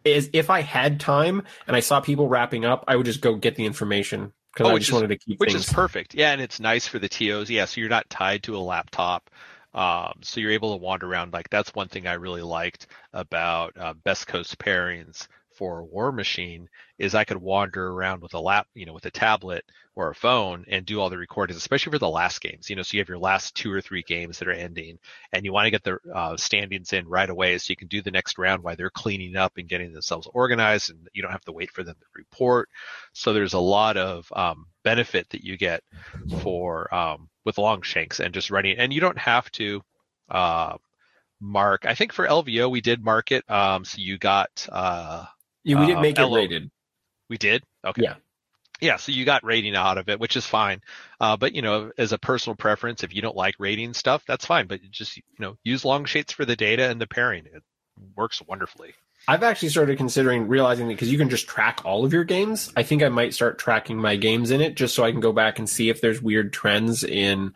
Is if I had time and I saw people wrapping up, I would just go get the information because Oh, I which just is- wanted to keep which things. is perfect. Yeah, and it's nice for the TOs. Yeah, so you're not tied to a laptop. Um, so you're able to wander around. Like that's one thing I really liked about uh, Best Coast pairings for War Machine is I could wander around with a lap, you know, with a tablet or a phone and do all the recordings, especially for the last games. You know, so you have your last two or three games that are ending, and you want to get the uh, standings in right away, so you can do the next round while they're cleaning up and getting themselves organized, and you don't have to wait for them to report. So there's a lot of um, benefit that you get for um, with Longshanks and just running, and you don't have to uh, mark. I think for LVO we did mark it, um, so you got uh, yeah, we didn't make it LO. rated. we did Okay. Yeah. Yeah, so you got rating out of it, which is fine. Uh, but you know, as a personal preference, if you don't like rating stuff, that's fine. But just you know, use Longshanks for the data and the pairing. It works wonderfully. I've actually started considering realizing that because you can just track all of your games. I think I might start tracking my games in it just so I can go back and see if there's weird trends in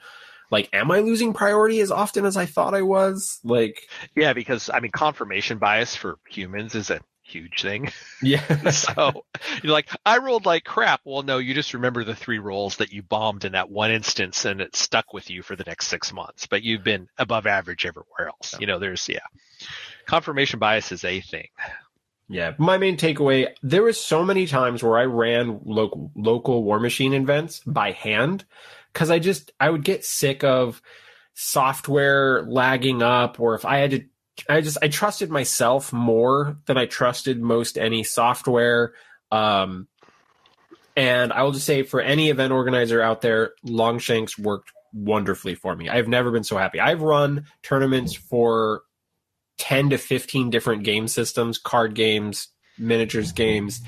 like am I losing priority as often as I thought I was? Like Yeah, because I mean confirmation bias for humans is a huge thing. yeah. so you're like, I rolled like crap. Well, no, you just remember the three rolls that you bombed in that one instance and it stuck with you for the next six months, but you've been above average everywhere else. You know, there's, yeah. Confirmation bias is a thing. Yeah, my main takeaway there was so many times where I ran local local war machine events by hand cuz I just I would get sick of software lagging up or if I had to I just I trusted myself more than I trusted most any software um and I will just say for any event organizer out there Longshanks worked wonderfully for me. I've never been so happy. I've run tournaments for 10 to 15 different game systems, card games, miniatures games.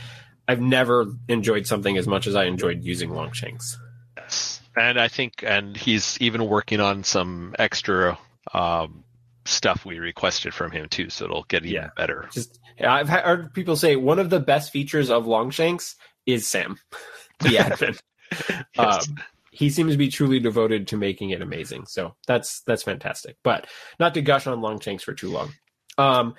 I've never enjoyed something as much as I enjoyed using Longshanks. Yes. And I think, and he's even working on some extra um, stuff we requested from him too, so it'll get even Yeah. better. Just I've heard people say one of the best features of Longshanks is Sam, the admin. Yes. Um, he seems to be truly devoted to making it amazing. So that's that's fantastic. But not to gush on Longshanks for too long. Um,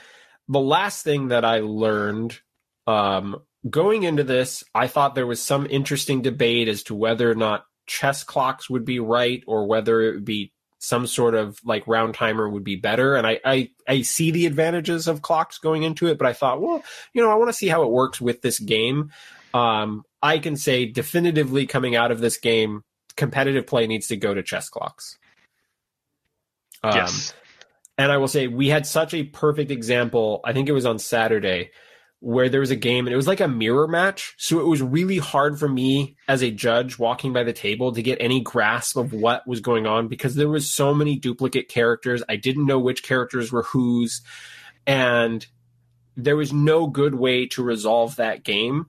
the last thing that I learned um, going into this, I thought there was some interesting debate as to whether or not chess clocks would be right or whether it would be some sort of like round timer would be better. And I, I, I see the advantages of clocks going into it, but I thought, well, you know, I want to see how it works with this game. Um, I can say definitively coming out of this game, competitive play needs to go to chess clocks. Um, yes. and I will say we had such a perfect example. I think it was on Saturday where there was a game and it was like a mirror match. So it was really hard for me as a judge walking by the table to get any grasp of what was going on because there was so many duplicate characters. I didn't know which characters were whose and there was no good way to resolve that game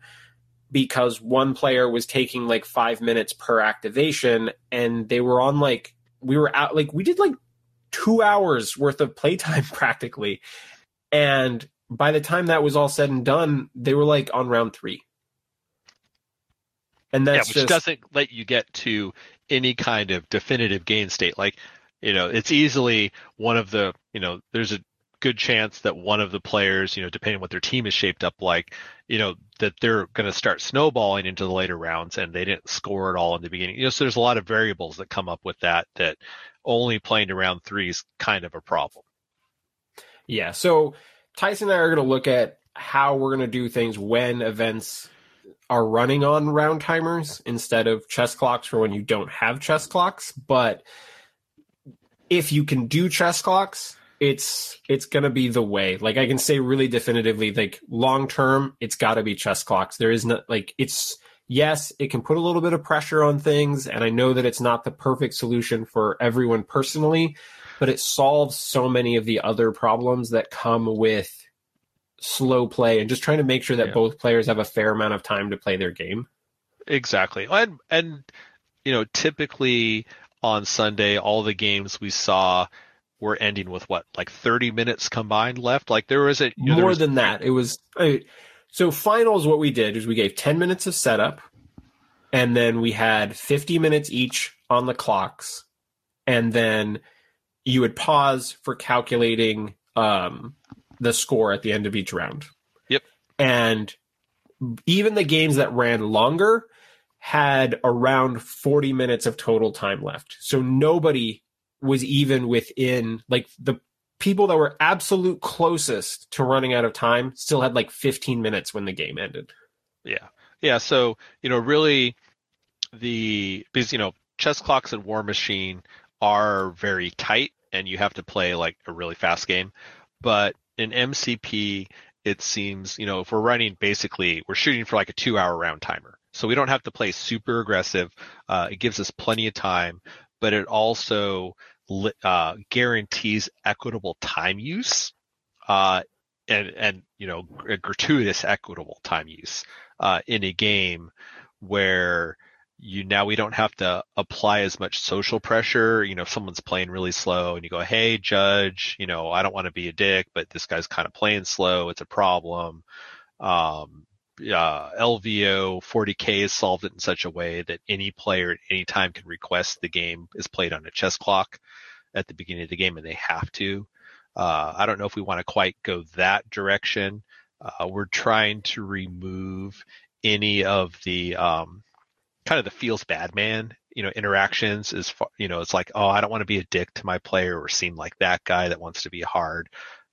because one player was taking like 5 minutes per activation and they were on like we were out like we did like 2 hours worth of playtime practically and by the time that was all said and done, they were like on round three. And yeah, which just doesn't let you get to any kind of definitive gain state. Like, you know, it's easily one of the, you know, there's a good chance that one of the players, you know, depending on what their team is shaped up like, you know, that they're going to start snowballing into the later rounds and they didn't score at all in the beginning. You know, so there's a lot of variables that come up with that that only playing to round three is kind of a problem. yeah. So Tyson and I are going to look at how we're going to do things when events are running on round timers instead of chess clocks for when you don't have chess clocks. But if you can do chess clocks, it's it's going to be the way. Like I can say really definitively, like long term, it's got to be chess clocks. There is not like it's yes, it can put a little bit of pressure on things, and I know that it's not the perfect solution for everyone personally, but it solves so many of the other problems that come with slow play and just trying to make sure that Yeah. both players have a fair amount of time to play their game. Exactly. And and you know, typically on Sunday all the games we saw were ending with what, like 30 minutes combined left? Like there was a you know, More was- than that, it was I- so finals. What we did is we gave ten minutes of setup, and then we had fifty minutes each on the clocks, and then you would pause for calculating um, the score at the end of each round. Yep. And even the games that ran longer had around 40 minutes of total time left. So nobody was even within like the people that were absolute closest to running out of time still had like 15 minutes when the game ended. Yeah. Yeah. So, you know, really the, because, you know, chess clocks and War Machine are very tight and you have to play like a really fast game. But in MCP, it seems, you know, if we're running basically, we're shooting for like a two hour round timer. So we don't have to play super aggressive. Uh, it gives us plenty of time, but it also uh, guarantees equitable time use. Uh, and and you know gratuitous equitable time use uh, in a game where you now we don't have to apply as much social pressure. You know, if someone's playing really slow and you go, Hey judge, you know, I don't want to be a dick, but this guy's kind of playing slow. It's a problem. Um, uh, LVO 40K has solved it in such a way that any player at any time can request the game is played on a chess clock at the beginning of the game and they have to. Uh, I don't know if we want to quite go that direction. Uh, we're trying to remove any of the um, kind of the feels bad man, you know, interactions is, you know, it's like, oh, I don't want to be a dick to my player or seem like that guy that wants to be hard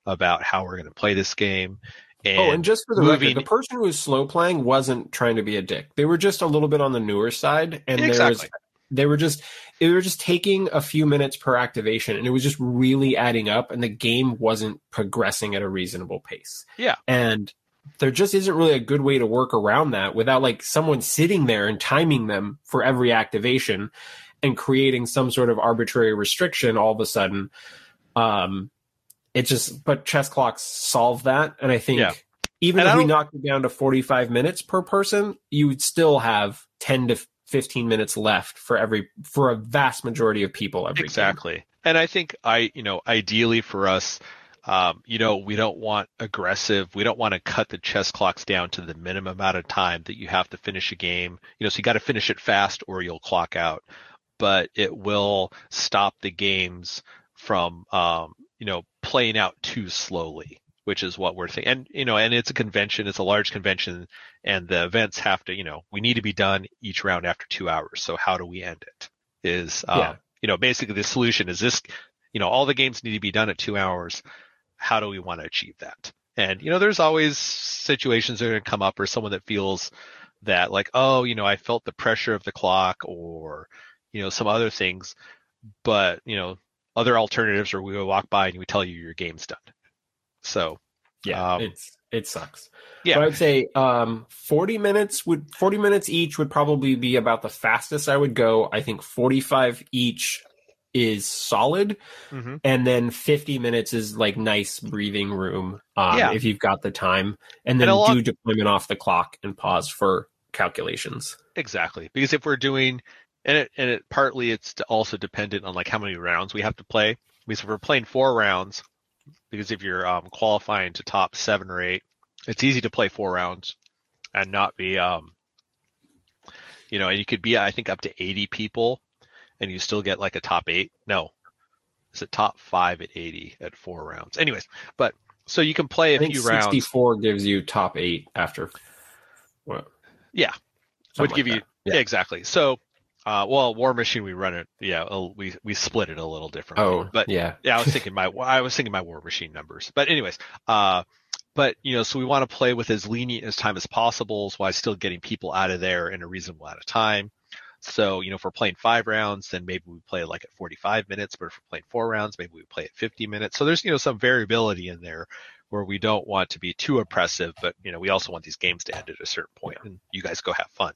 about how we're going to play this game. Oh, and oh, and just for the moving, record, the person who was slow playing wasn't trying to be a dick. They were just a little bit on the newer side, and exactly. there was they were just they were just taking a few minutes per activation, and it was just really adding up, and the game wasn't progressing at a reasonable pace. Yeah, and there just isn't really a good way to work around that without like someone sitting there and timing them for every activation and creating some sort of arbitrary restriction all of a sudden. Um, it just, but chess clocks solve that. And I think yeah. even and if we knocked it down to 45 minutes per person, you would still have 10 to 15 minutes left for every, for a vast majority of people every Exactly. Game. And I think I, you know, ideally for us, um, you know, we don't want aggressive. We don't want to cut the chess clocks down to the minimum amount of time that you have to finish a game. You know, so you got to finish it fast or you'll clock out. But it will stop the games from, um, you know, playing out too slowly, which is what we're thinking. And you know, and it's a convention. It's a large convention, and the events have to, you know, we need to be done each round after two hours. So how do we end it? Is uh, yeah. you know, basically the solution is this. You know, all the games need to be done at two hours how do we want to achieve that? And, you know, there's always situations that are going to come up or someone that feels that like, oh, you know, I felt the pressure of the clock or, you know, some other things. But, you know, other alternatives are we will walk by and we tell you your game's done. So, yeah, um, it's, it sucks. Yeah. So I'd say um, 40 minutes would 40 minutes each would probably be about the fastest I would go. I think 45 each is solid mm-hmm. and then 50 minutes is like nice breathing room um, yeah. if you've got the time and then and lot- do deployment off the clock and pause for calculations exactly because if we're doing and it and it partly it's also dependent on like how many rounds we have to play because if we're playing four rounds because if you're um, qualifying to top seven or eight it's easy to play four rounds and not be um you know and you could be i think up to 80 people and you still get like a top eight. No, it's a top five at 80 at four rounds. Anyways, but so you can play a few 64 rounds. 64 gives you top eight after. What? Yeah, would give you yeah. yeah. exactly. So, uh, well, War Machine we run it. Yeah, we we split it a little differently. Oh, but yeah, yeah. I was thinking my I was thinking my War Machine numbers. But anyways, uh, but you know, so we want to play with as lenient as time as possible while still getting people out of there in a reasonable amount of time. So, you know, if we're playing five rounds, then maybe we play like at 45 minutes, but if we're playing four rounds, maybe we play at 50 minutes. So there's, you know, some variability in there where we don't want to be too oppressive, but, you know, we also want these games to end at a certain point and you guys go have fun.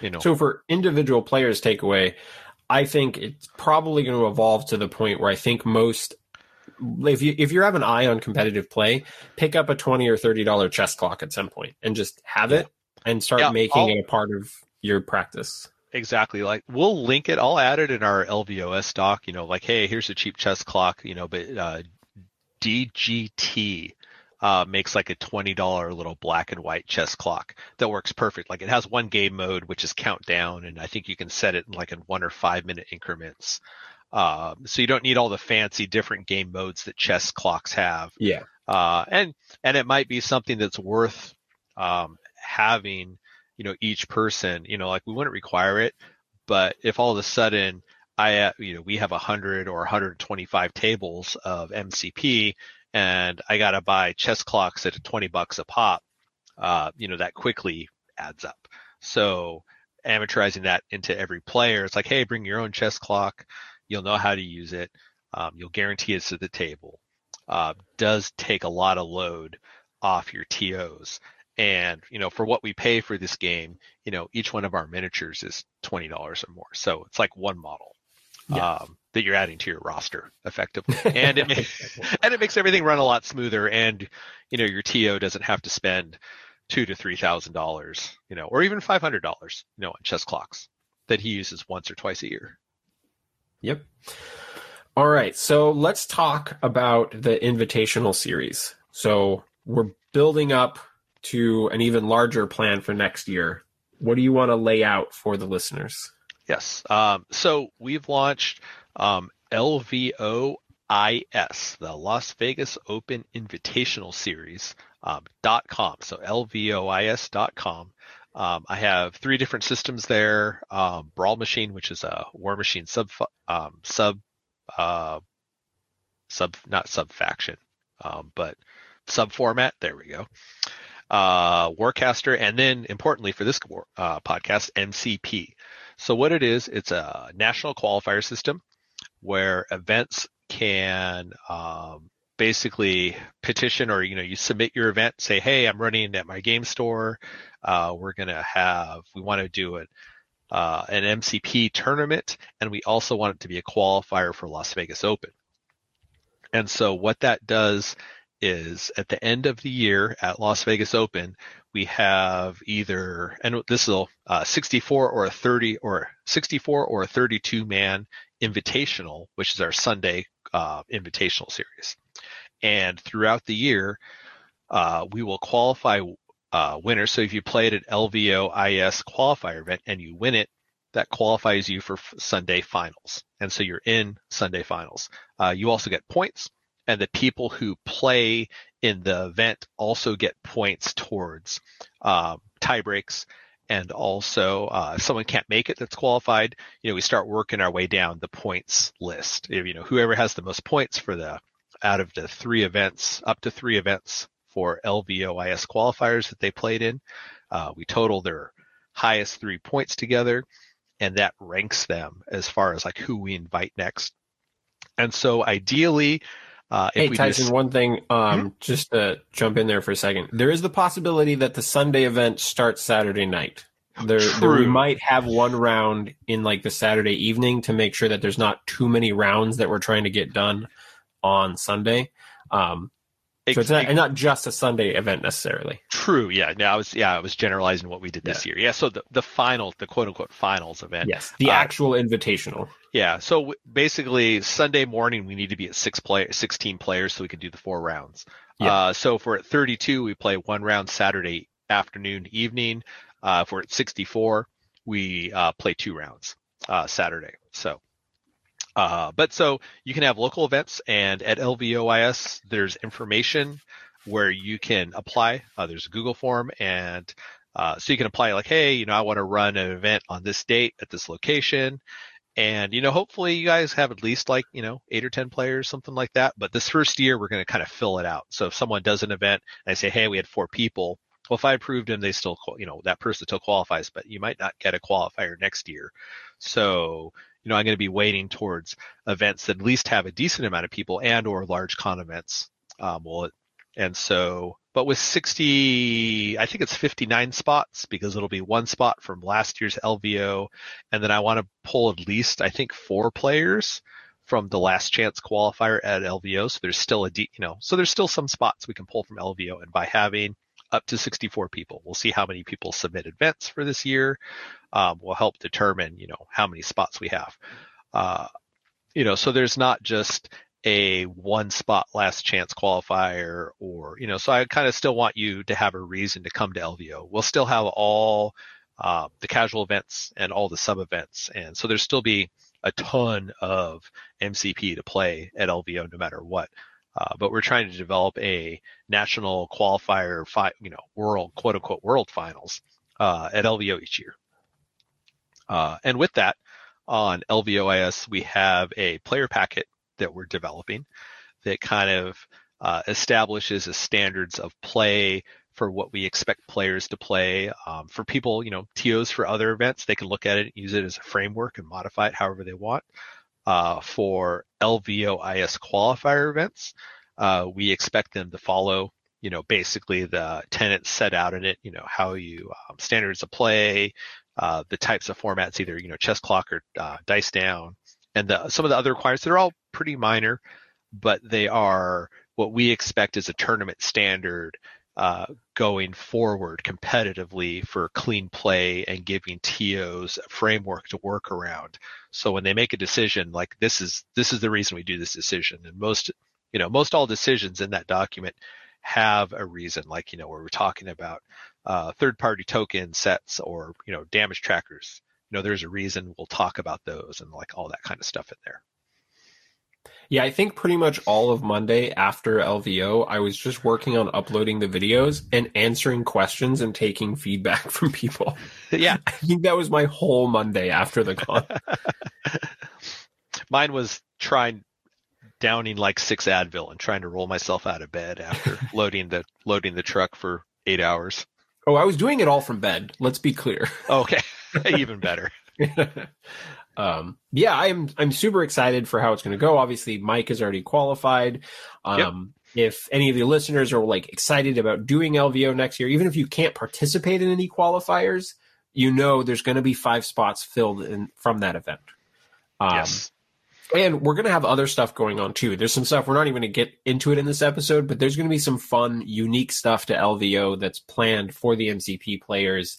You know. So for individual players takeaway, I think it's probably going to evolve to the point where I think most if you if you have an eye on competitive play, pick up a twenty or thirty dollar chess clock at some point and just have it and start yeah, making I'll, it a part of your practice. Exactly. Like we'll link it. I'll add it in our LVOS doc. You know, like hey, here's a cheap chess clock. You know, but uh, DGT uh, makes like a twenty dollar little black and white chess clock that works perfect. Like it has one game mode which is countdown, and I think you can set it in like in one or five minute increments. Um, so you don't need all the fancy different game modes that chess clocks have. Yeah. Uh, and and it might be something that's worth um, having you know each person you know like we wouldn't require it but if all of a sudden i uh, you know we have 100 or 125 tables of mcp and i got to buy chess clocks at 20 bucks a pop uh, you know that quickly adds up. So amateurizing that into every player it's like hey bring your own chess clock. You'll know how to use it. Um, you'll guarantee it's at the table. Uh, does take a lot of load off your tos and, you know, for what we pay for this game, you know, each one of our miniatures is $20 or more. So it's like one model. Yeah. Um, that you're adding to your roster effectively, and it and it makes everything run a lot smoother. And you know your TO doesn't have to spend two to three thousand dollars, you know, or even five hundred dollars, you know, on chess clocks that he uses once or twice a year. Yep. All right, so let's talk about the invitational series. So we're building up to an even larger plan for next year. What do you want to lay out for the listeners? Yes. Um, so we've launched um, LVOIS, the Las Vegas Open Invitational Series. Um, .com. So lvois.com. Um, I have three different systems there. Um, Brawl Machine, which is a War Machine sub um, sub uh, sub not sub faction, um, but sub format. There we go. Uh, Warcaster, and then importantly for this uh, podcast, MCP. So what it is, it's a national qualifier system where events can um, basically petition or you know you submit your event say hey i'm running at my game store uh, we're going to have we want to do it uh, an mcp tournament and we also want it to be a qualifier for las vegas open and so what that does is at the end of the year at las vegas open we have either and this is a 64 or a 30 or 64 or a 32 man invitational which is our sunday uh, invitational series and throughout the year, uh, we will qualify uh, winners. So if you played an LVO IS qualifier event and you win it, that qualifies you for Sunday finals. And so you're in Sunday finals. Uh, you also get points, and the people who play in the event also get points towards um, tie breaks. And also, uh, if someone can't make it that's qualified, you know, we start working our way down the points list. You know, whoever has the most points for the out of the three events, up to three events for LVOIS qualifiers that they played in. Uh, we total their highest three points together, and that ranks them as far as like who we invite next. And so ideally, uh, hey Tyson, just... one thing, um, mm-hmm. just to jump in there for a second, there is the possibility that the Sunday event starts Saturday night. There, there, we might have one round in like the Saturday evening to make sure that there's not too many rounds that we're trying to get done on Sunday. Um, so it's not, not, just a Sunday event necessarily. True. Yeah. No, I was yeah I was generalizing what we did this yeah. year. Yeah. So the the final the quote unquote finals event. Yes. The uh, actual invitational. Yeah. So basically Sunday morning we need to be at six play sixteen players so we can do the four rounds. Yeah. Uh, so if we're at thirty two we play one round Saturday afternoon evening. Uh, if we're at sixty four we uh, play two rounds uh, Saturday. So uh, but so you can have local events, and at LVOIS, there's information where you can apply. Uh, there's a Google form, and uh, so you can apply like, hey, you know, I want to run an event on this date at this location. And, you know, hopefully you guys have at least like, you know, eight or 10 players, something like that. But this first year, we're going to kind of fill it out. So if someone does an event and I say, hey, we had four people, well, if I approved them, they still, you know, that person still qualifies, but you might not get a qualifier next year. So you know, I'm going to be weighting towards events that at least have a decent amount of people and or large con events. Um, well, and so, but with 60, I think it's 59 spots because it'll be one spot from last year's LVO. And then I want to pull at least, I think, four players from the last chance qualifier at LVO. So there's still a, de- you know, so there's still some spots we can pull from LVO. And by having up to 64 people. We'll see how many people submit events for this year. Um, will help determine, you know, how many spots we have. Uh, you know, so there's not just a one spot last chance qualifier or, you know, so I kind of still want you to have a reason to come to LVO. We'll still have all uh, the casual events and all the sub events. And so there'll still be a ton of MCP to play at LVO no matter what. Uh, but we're trying to develop a national qualifier, fi- you know, world quote unquote world finals uh, at LVO each year. Uh, and with that, on LVOIS, we have a player packet that we're developing that kind of uh, establishes a standards of play for what we expect players to play. Um, for people, you know, TOs for other events, they can look at it, use it as a framework, and modify it however they want uh, for LVOIS qualifier events. Uh, we expect them to follow, you know, basically the tenets set out in it, you know, how you um, standards of play, uh, the types of formats, either, you know, chess clock or uh, dice down, and the, some of the other requirements they're all pretty minor, but they are what we expect as a tournament standard uh, going forward competitively for clean play and giving TOs a framework to work around. So when they make a decision, like this is this is the reason we do this decision, and most you know most all decisions in that document have a reason, like you know where we're talking about uh, third-party token sets or you know damage trackers. You know, there's a reason we'll talk about those and like all that kind of stuff in there. Yeah, I think pretty much all of Monday after LVO, I was just working on uploading the videos and answering questions and taking feedback from people. Yeah. I think that was my whole Monday after the con. Mine was trying downing like six Advil and trying to roll myself out of bed after loading the loading the truck for eight hours. Oh, I was doing it all from bed. Let's be clear. Okay, even better. Um, yeah, I'm I'm super excited for how it's going to go. Obviously, Mike is already qualified. Um, yep. If any of the listeners are like excited about doing LVO next year, even if you can't participate in any qualifiers, you know there's going to be five spots filled in from that event. Um, yes. And we're going to have other stuff going on too. There's some stuff we're not even going to get into it in this episode, but there's going to be some fun, unique stuff to LVO that's planned for the MCP players.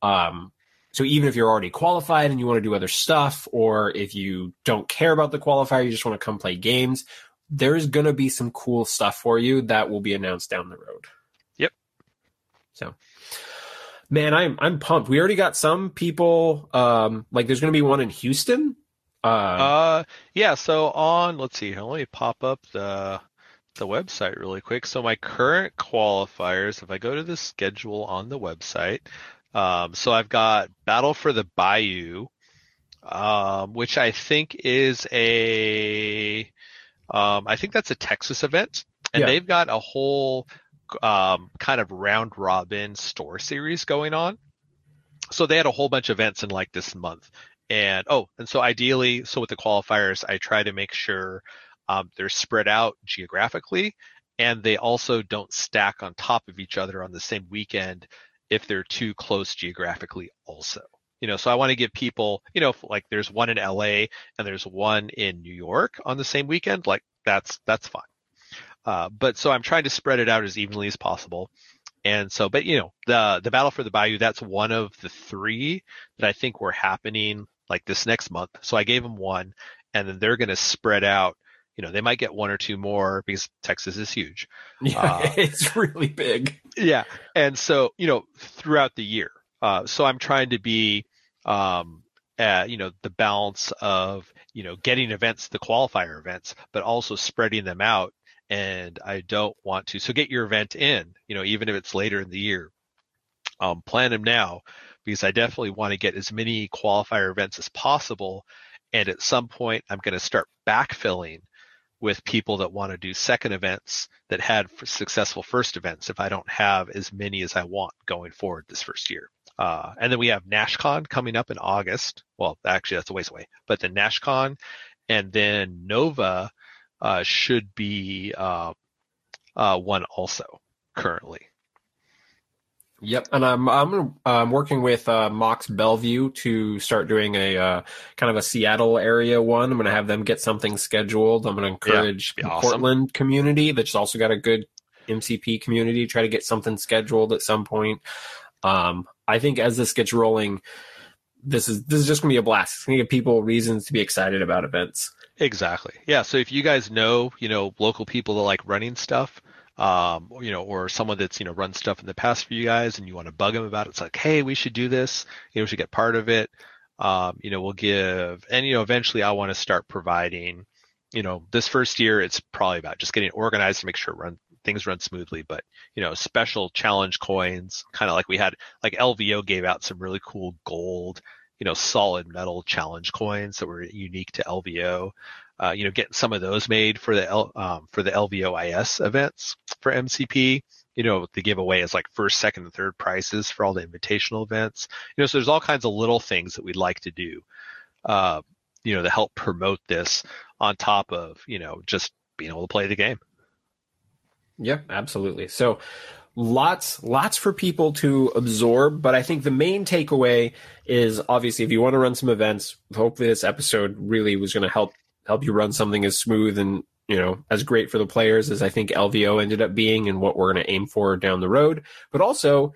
Um, so even if you're already qualified and you want to do other stuff, or if you don't care about the qualifier, you just want to come play games, there's going to be some cool stuff for you that will be announced down the road. Yep. So, man, I'm I'm pumped. We already got some people. Um, like there's going to be one in Houston. Uh, uh, yeah. So on, let's see. Let me pop up the the website really quick. So my current qualifiers, if I go to the schedule on the website, um, so I've got Battle for the Bayou, um, which I think is a, um, I think that's a Texas event, and yeah. they've got a whole um, kind of round robin store series going on. So they had a whole bunch of events in like this month, and oh, and so ideally, so with the qualifiers, I try to make sure um, they're spread out geographically, and they also don't stack on top of each other on the same weekend if they're too close geographically also. You know so i want to give people you know like there's one in la and there's one in new york on the same weekend like that's that's fine. Uh, but so i'm trying to spread it out as evenly as possible. And so but you know the the battle for the bayou that's one of the three that i think were happening like this next month. So i gave them one and then they're going to spread out you know they might get one or two more because texas is huge. Yeah uh, it's really big. yeah and so you know throughout the year uh, so i'm trying to be um, at, you know the balance of you know getting events the qualifier events but also spreading them out and i don't want to so get your event in you know even if it's later in the year. Um, plan them now because i definitely want to get as many qualifier events as possible and at some point i'm going to start backfilling with people that want to do second events that had successful first events if I don't have as many as I want going forward this first year. Uh, and then we have NashCon coming up in August. Well, actually, that's a ways away, but then NashCon and then Nova uh, should be uh, uh one also currently. Yep, and I'm I'm I'm working with uh, Mox Bellevue to start doing a uh, kind of a Seattle area one. I'm going to have them get something scheduled. I'm going to encourage yeah, the awesome. Portland community that's also got a good MCP community try to get something scheduled at some point. Um, I think as this gets rolling, this is this is just going to be a blast. It's going to give people reasons to be excited about events. Exactly. Yeah. So if you guys know, you know, local people that like running stuff um, you know, or someone that's you know run stuff in the past for you guys, and you want to bug them about it. It's like, hey, we should do this. You know, we should get part of it. Um, you know, we'll give, and you know, eventually, I want to start providing. You know, this first year, it's probably about just getting organized to make sure run things run smoothly. But you know, special challenge coins, kind of like we had, like LVO gave out some really cool gold, you know, solid metal challenge coins that were unique to LVO uh, you know, getting some of those made for the L, um, for the LVOIS events for MCP. You know, the giveaway is like first, second, and third prices for all the invitational events. You know, so there's all kinds of little things that we'd like to do, uh, you know, to help promote this on top of you know just being able to play the game. Yep, absolutely. So lots lots for people to absorb but i think the main takeaway is obviously if you want to run some events hopefully this episode really was going to help help you run something as smooth and you know as great for the players as i think lvo ended up being and what we're going to aim for down the road but also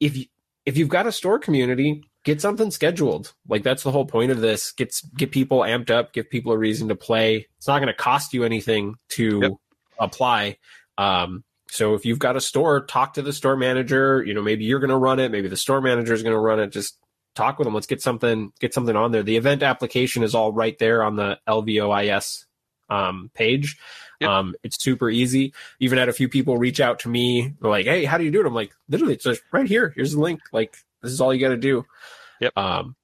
if you if you've got a store community get something scheduled like that's the whole point of this gets get people amped up give people a reason to play it's not going to cost you anything to yep. apply um, so if you've got a store, talk to the store manager. You know, maybe you're going to run it. Maybe the store manager is going to run it. Just talk with them. Let's get something get something on there. The event application is all right there on the LVOIS um, page. Yep. Um, it's super easy. Even had a few people reach out to me like, "Hey, how do you do it?" I'm like, literally, it's just right here. Here's the link. Like, this is all you got to do. Yep. Um,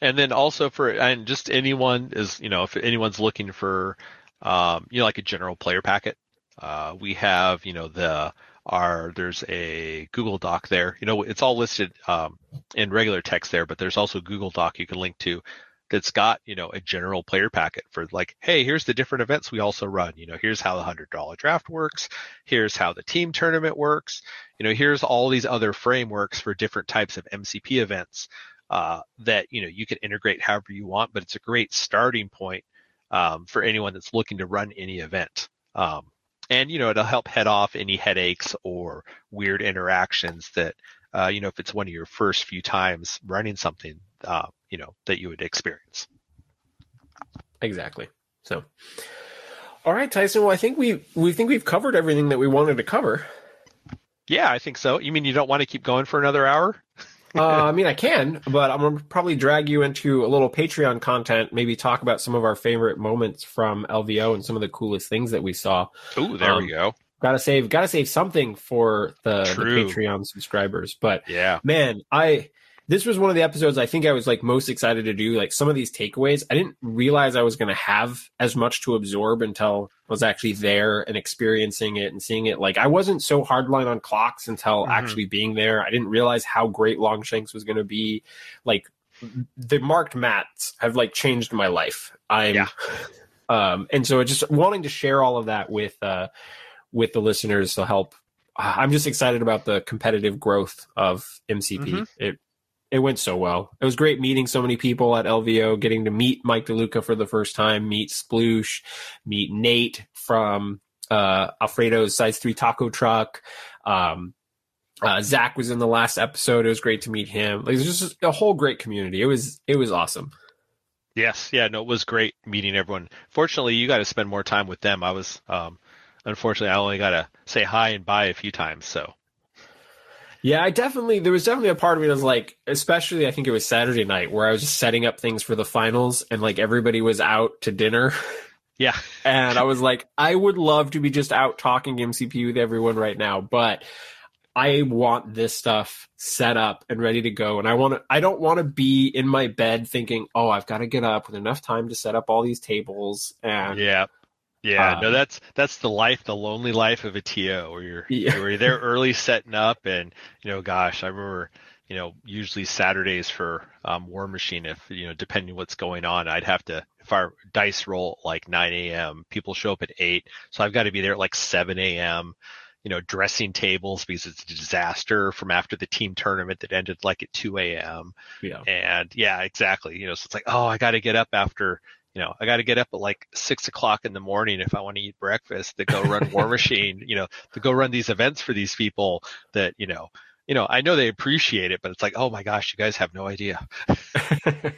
and then also for and just anyone is you know if anyone's looking for um, you know like a general player packet uh, we have, you know, the our there's a Google Doc there. You know, it's all listed um, in regular text there, but there's also Google Doc you can link to that's got you know a general player packet for like, hey, here's the different events we also run. You know, here's how the hundred dollar draft works. Here's how the team tournament works. You know, here's all these other frameworks for different types of MCP events uh, that you know you can integrate however you want. But it's a great starting point um, for anyone that's looking to run any event. Um, and you know it'll help head off any headaches or weird interactions that uh, you know if it's one of your first few times running something uh, you know that you would experience. Exactly. So all right tyson well i think we we think we've covered everything that we wanted to cover. Yeah i think so. You mean you don't want to keep going for another hour uh, I mean, I can, but I'm gonna probably drag you into a little Patreon content. Maybe talk about some of our favorite moments from LVO and some of the coolest things that we saw. Oh, there um, we go. Gotta save, gotta save something for the, the Patreon subscribers. But yeah, man, I this was one of the episodes I think I was like most excited to do. Like some of these takeaways, I didn't realize I was going to have as much to absorb until I was actually there and experiencing it and seeing it. Like I wasn't so hardline on clocks until mm-hmm. actually being there. I didn't realize how great Longshanks was going to be. Like the marked mats have like changed my life. I'm, yeah. um, and so just wanting to share all of that with, uh, with the listeners to help I'm just excited about the competitive growth of MCP. Mm-hmm. It it went so well. It was great meeting so many people at LVO, getting to meet Mike DeLuca for the first time, meet Sploosh, meet Nate from uh, Alfredo's Size 3 Taco Truck. Um, uh, Zach was in the last episode. It was great to meet him. Like, it was just a whole great community. It was it was awesome. Yes, yeah, no, it was great meeting everyone. Fortunately, you got to spend more time with them. I was, um, unfortunately, I only got to say hi and bye a few times. So yeah, I definitely there was definitely a part of me that was like, especially I think it was Saturday night where I was just setting up things for the finals and like everybody was out to dinner. Yeah. and I was like, I would love to be just out talking MCP with everyone right now, but I want this stuff set up and ready to go. And I want to, I don't want to be in my bed thinking, oh, I've got to get up with enough time to set up all these tables. And yeah, yeah, uh, no, that's that's the life, the lonely life of a TO, where you're yeah. you're there early setting up, and you know, gosh, I remember, you know, usually Saturdays for um, War Machine, if you know, depending what's going on, I'd have to if our dice roll like 9 a.m., people show up at eight, so I've got to be there at like 7 a.m. You know, dressing tables because it's a disaster from after the team tournament that ended like at 2 a.m. Yeah, and yeah, exactly. You know, so it's like, oh, I got to get up after you know, I got to get up at like six o'clock in the morning if I want to eat breakfast to go run War Machine, you know, to go run these events for these people that, you know, you know, I know they appreciate it, but it's like, oh my gosh, you guys have no idea.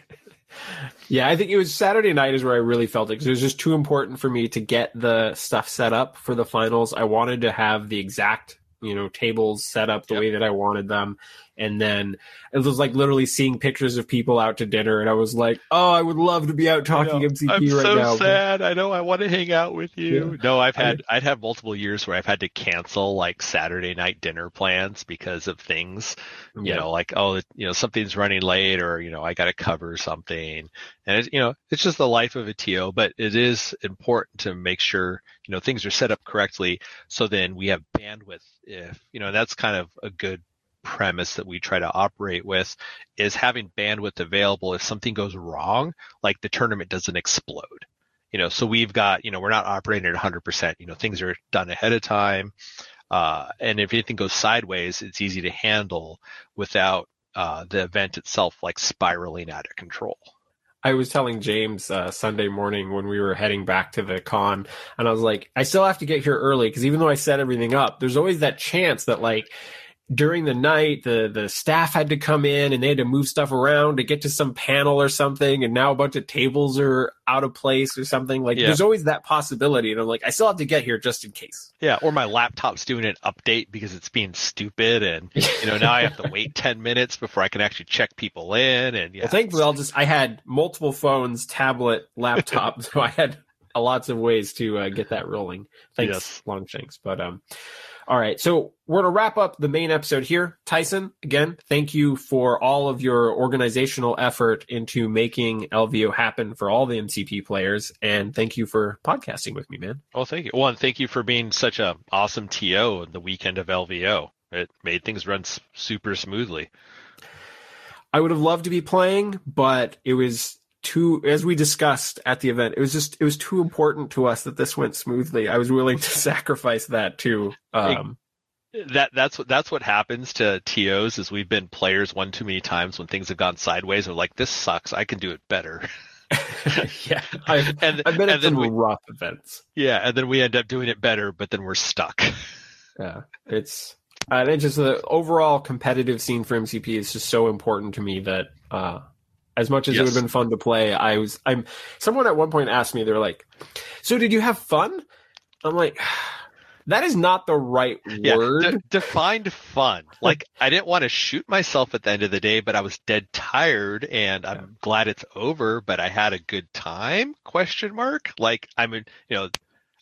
yeah, I think it was Saturday night is where I really felt it because it was just too important for me to get the stuff set up for the finals. I wanted to have the exact, you know, tables set up the yep. way that I wanted them. And then it was like literally seeing pictures of people out to dinner, and I was like, "Oh, I would love to be out talking MCP I'm right so now." I'm so sad. I know I want to hang out with you. Yeah. No, I've had I, I'd have multiple years where I've had to cancel like Saturday night dinner plans because of things. You yeah. know, like oh, you know, something's running late, or you know, I got to cover something, and it's you know, it's just the life of a TO. But it is important to make sure you know things are set up correctly, so then we have bandwidth. If you know, that's kind of a good premise that we try to operate with is having bandwidth available if something goes wrong, like the tournament doesn't explode. You know, so we've got, you know, we're not operating at 100%. You know, things are done ahead of time. Uh, and if anything goes sideways, it's easy to handle without uh, the event itself like spiraling out of control. I was telling James uh, Sunday morning when we were heading back to the con, and I was like, I still have to get here early because even though I set everything up, there's always that chance that like during the night the the staff had to come in and they had to move stuff around to get to some panel or something and now a bunch of tables are out of place or something like yeah. there's always that possibility and i'm like i still have to get here just in case yeah or my laptop's doing an update because it's being stupid and you know now i have to wait 10 minutes before i can actually check people in and yeah well, thankfully i'll just i had multiple phones tablet laptop so i had lots of ways to uh, get that rolling thanks yes. longshanks but um all right. So we're going to wrap up the main episode here. Tyson, again, thank you for all of your organizational effort into making LVO happen for all the MCP players. And thank you for podcasting with me, man. Oh, thank you. Well, and thank you for being such a awesome TO the weekend of LVO. It made things run super smoothly. I would have loved to be playing, but it was too as we discussed at the event it was just it was too important to us that this went smoothly. I was willing to sacrifice that too um, that that's what that's what happens to tos is we've been players one too many times when things have gone sideways. Or like this sucks. I can do it better. Yeah. I've, and, I've been at some we, rough events. Yeah and then we end up doing it better but then we're stuck. Yeah it's uh, and just the overall competitive scene for mcp is just so important to me that uh as much as yes. it would have been fun to play, I was I'm someone at one point asked me, they're like, So did you have fun? I'm like that is not the right yeah, word. De- defined fun. Like I didn't want to shoot myself at the end of the day, but I was dead tired and I'm yeah. glad it's over, but I had a good time? Question mark. Like I mean, you know,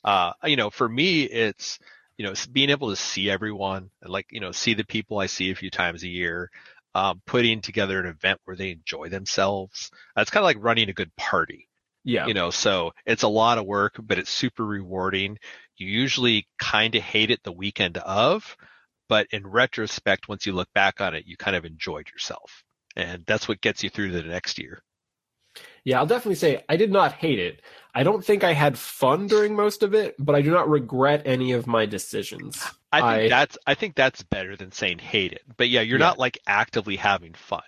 uh, you know, for me it's you know, being able to see everyone and like, you know, see the people I see a few times a year, um, putting together an event where they enjoy themselves. It's kind of like running a good party. Yeah. You know, so it's a lot of work, but it's super rewarding. You usually kind of hate it the weekend of, but in retrospect, once you look back on it, you kind of enjoyed yourself. And that's what gets you through the next year. Yeah, I'll definitely say I did not hate it. I don't think I had fun during most of it, but I do not regret any of my decisions. I think I, that's I think that's better than saying hate it. But yeah, you're yeah. not like actively having fun.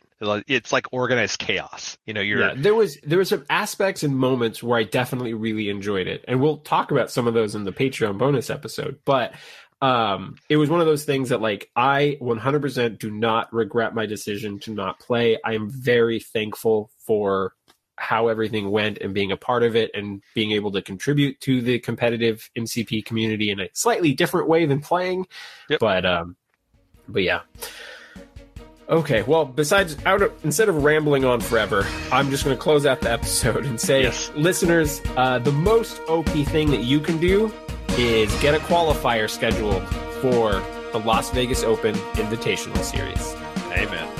It's like organized chaos. You know, you're yeah, there was there was some aspects and moments where I definitely really enjoyed it. And we'll talk about some of those in the Patreon bonus episode. But um it was one of those things that like I 100% do not regret my decision to not play. I am very thankful for how everything went and being a part of it and being able to contribute to the competitive MCP community in a slightly different way than playing. Yep. But um, but yeah. Okay, well, besides out of, instead of rambling on forever, I'm just going to close out the episode and say, yes. listeners, uh, the most OP thing that you can do is get a qualifier scheduled for the Las Vegas Open Invitational Series. Amen.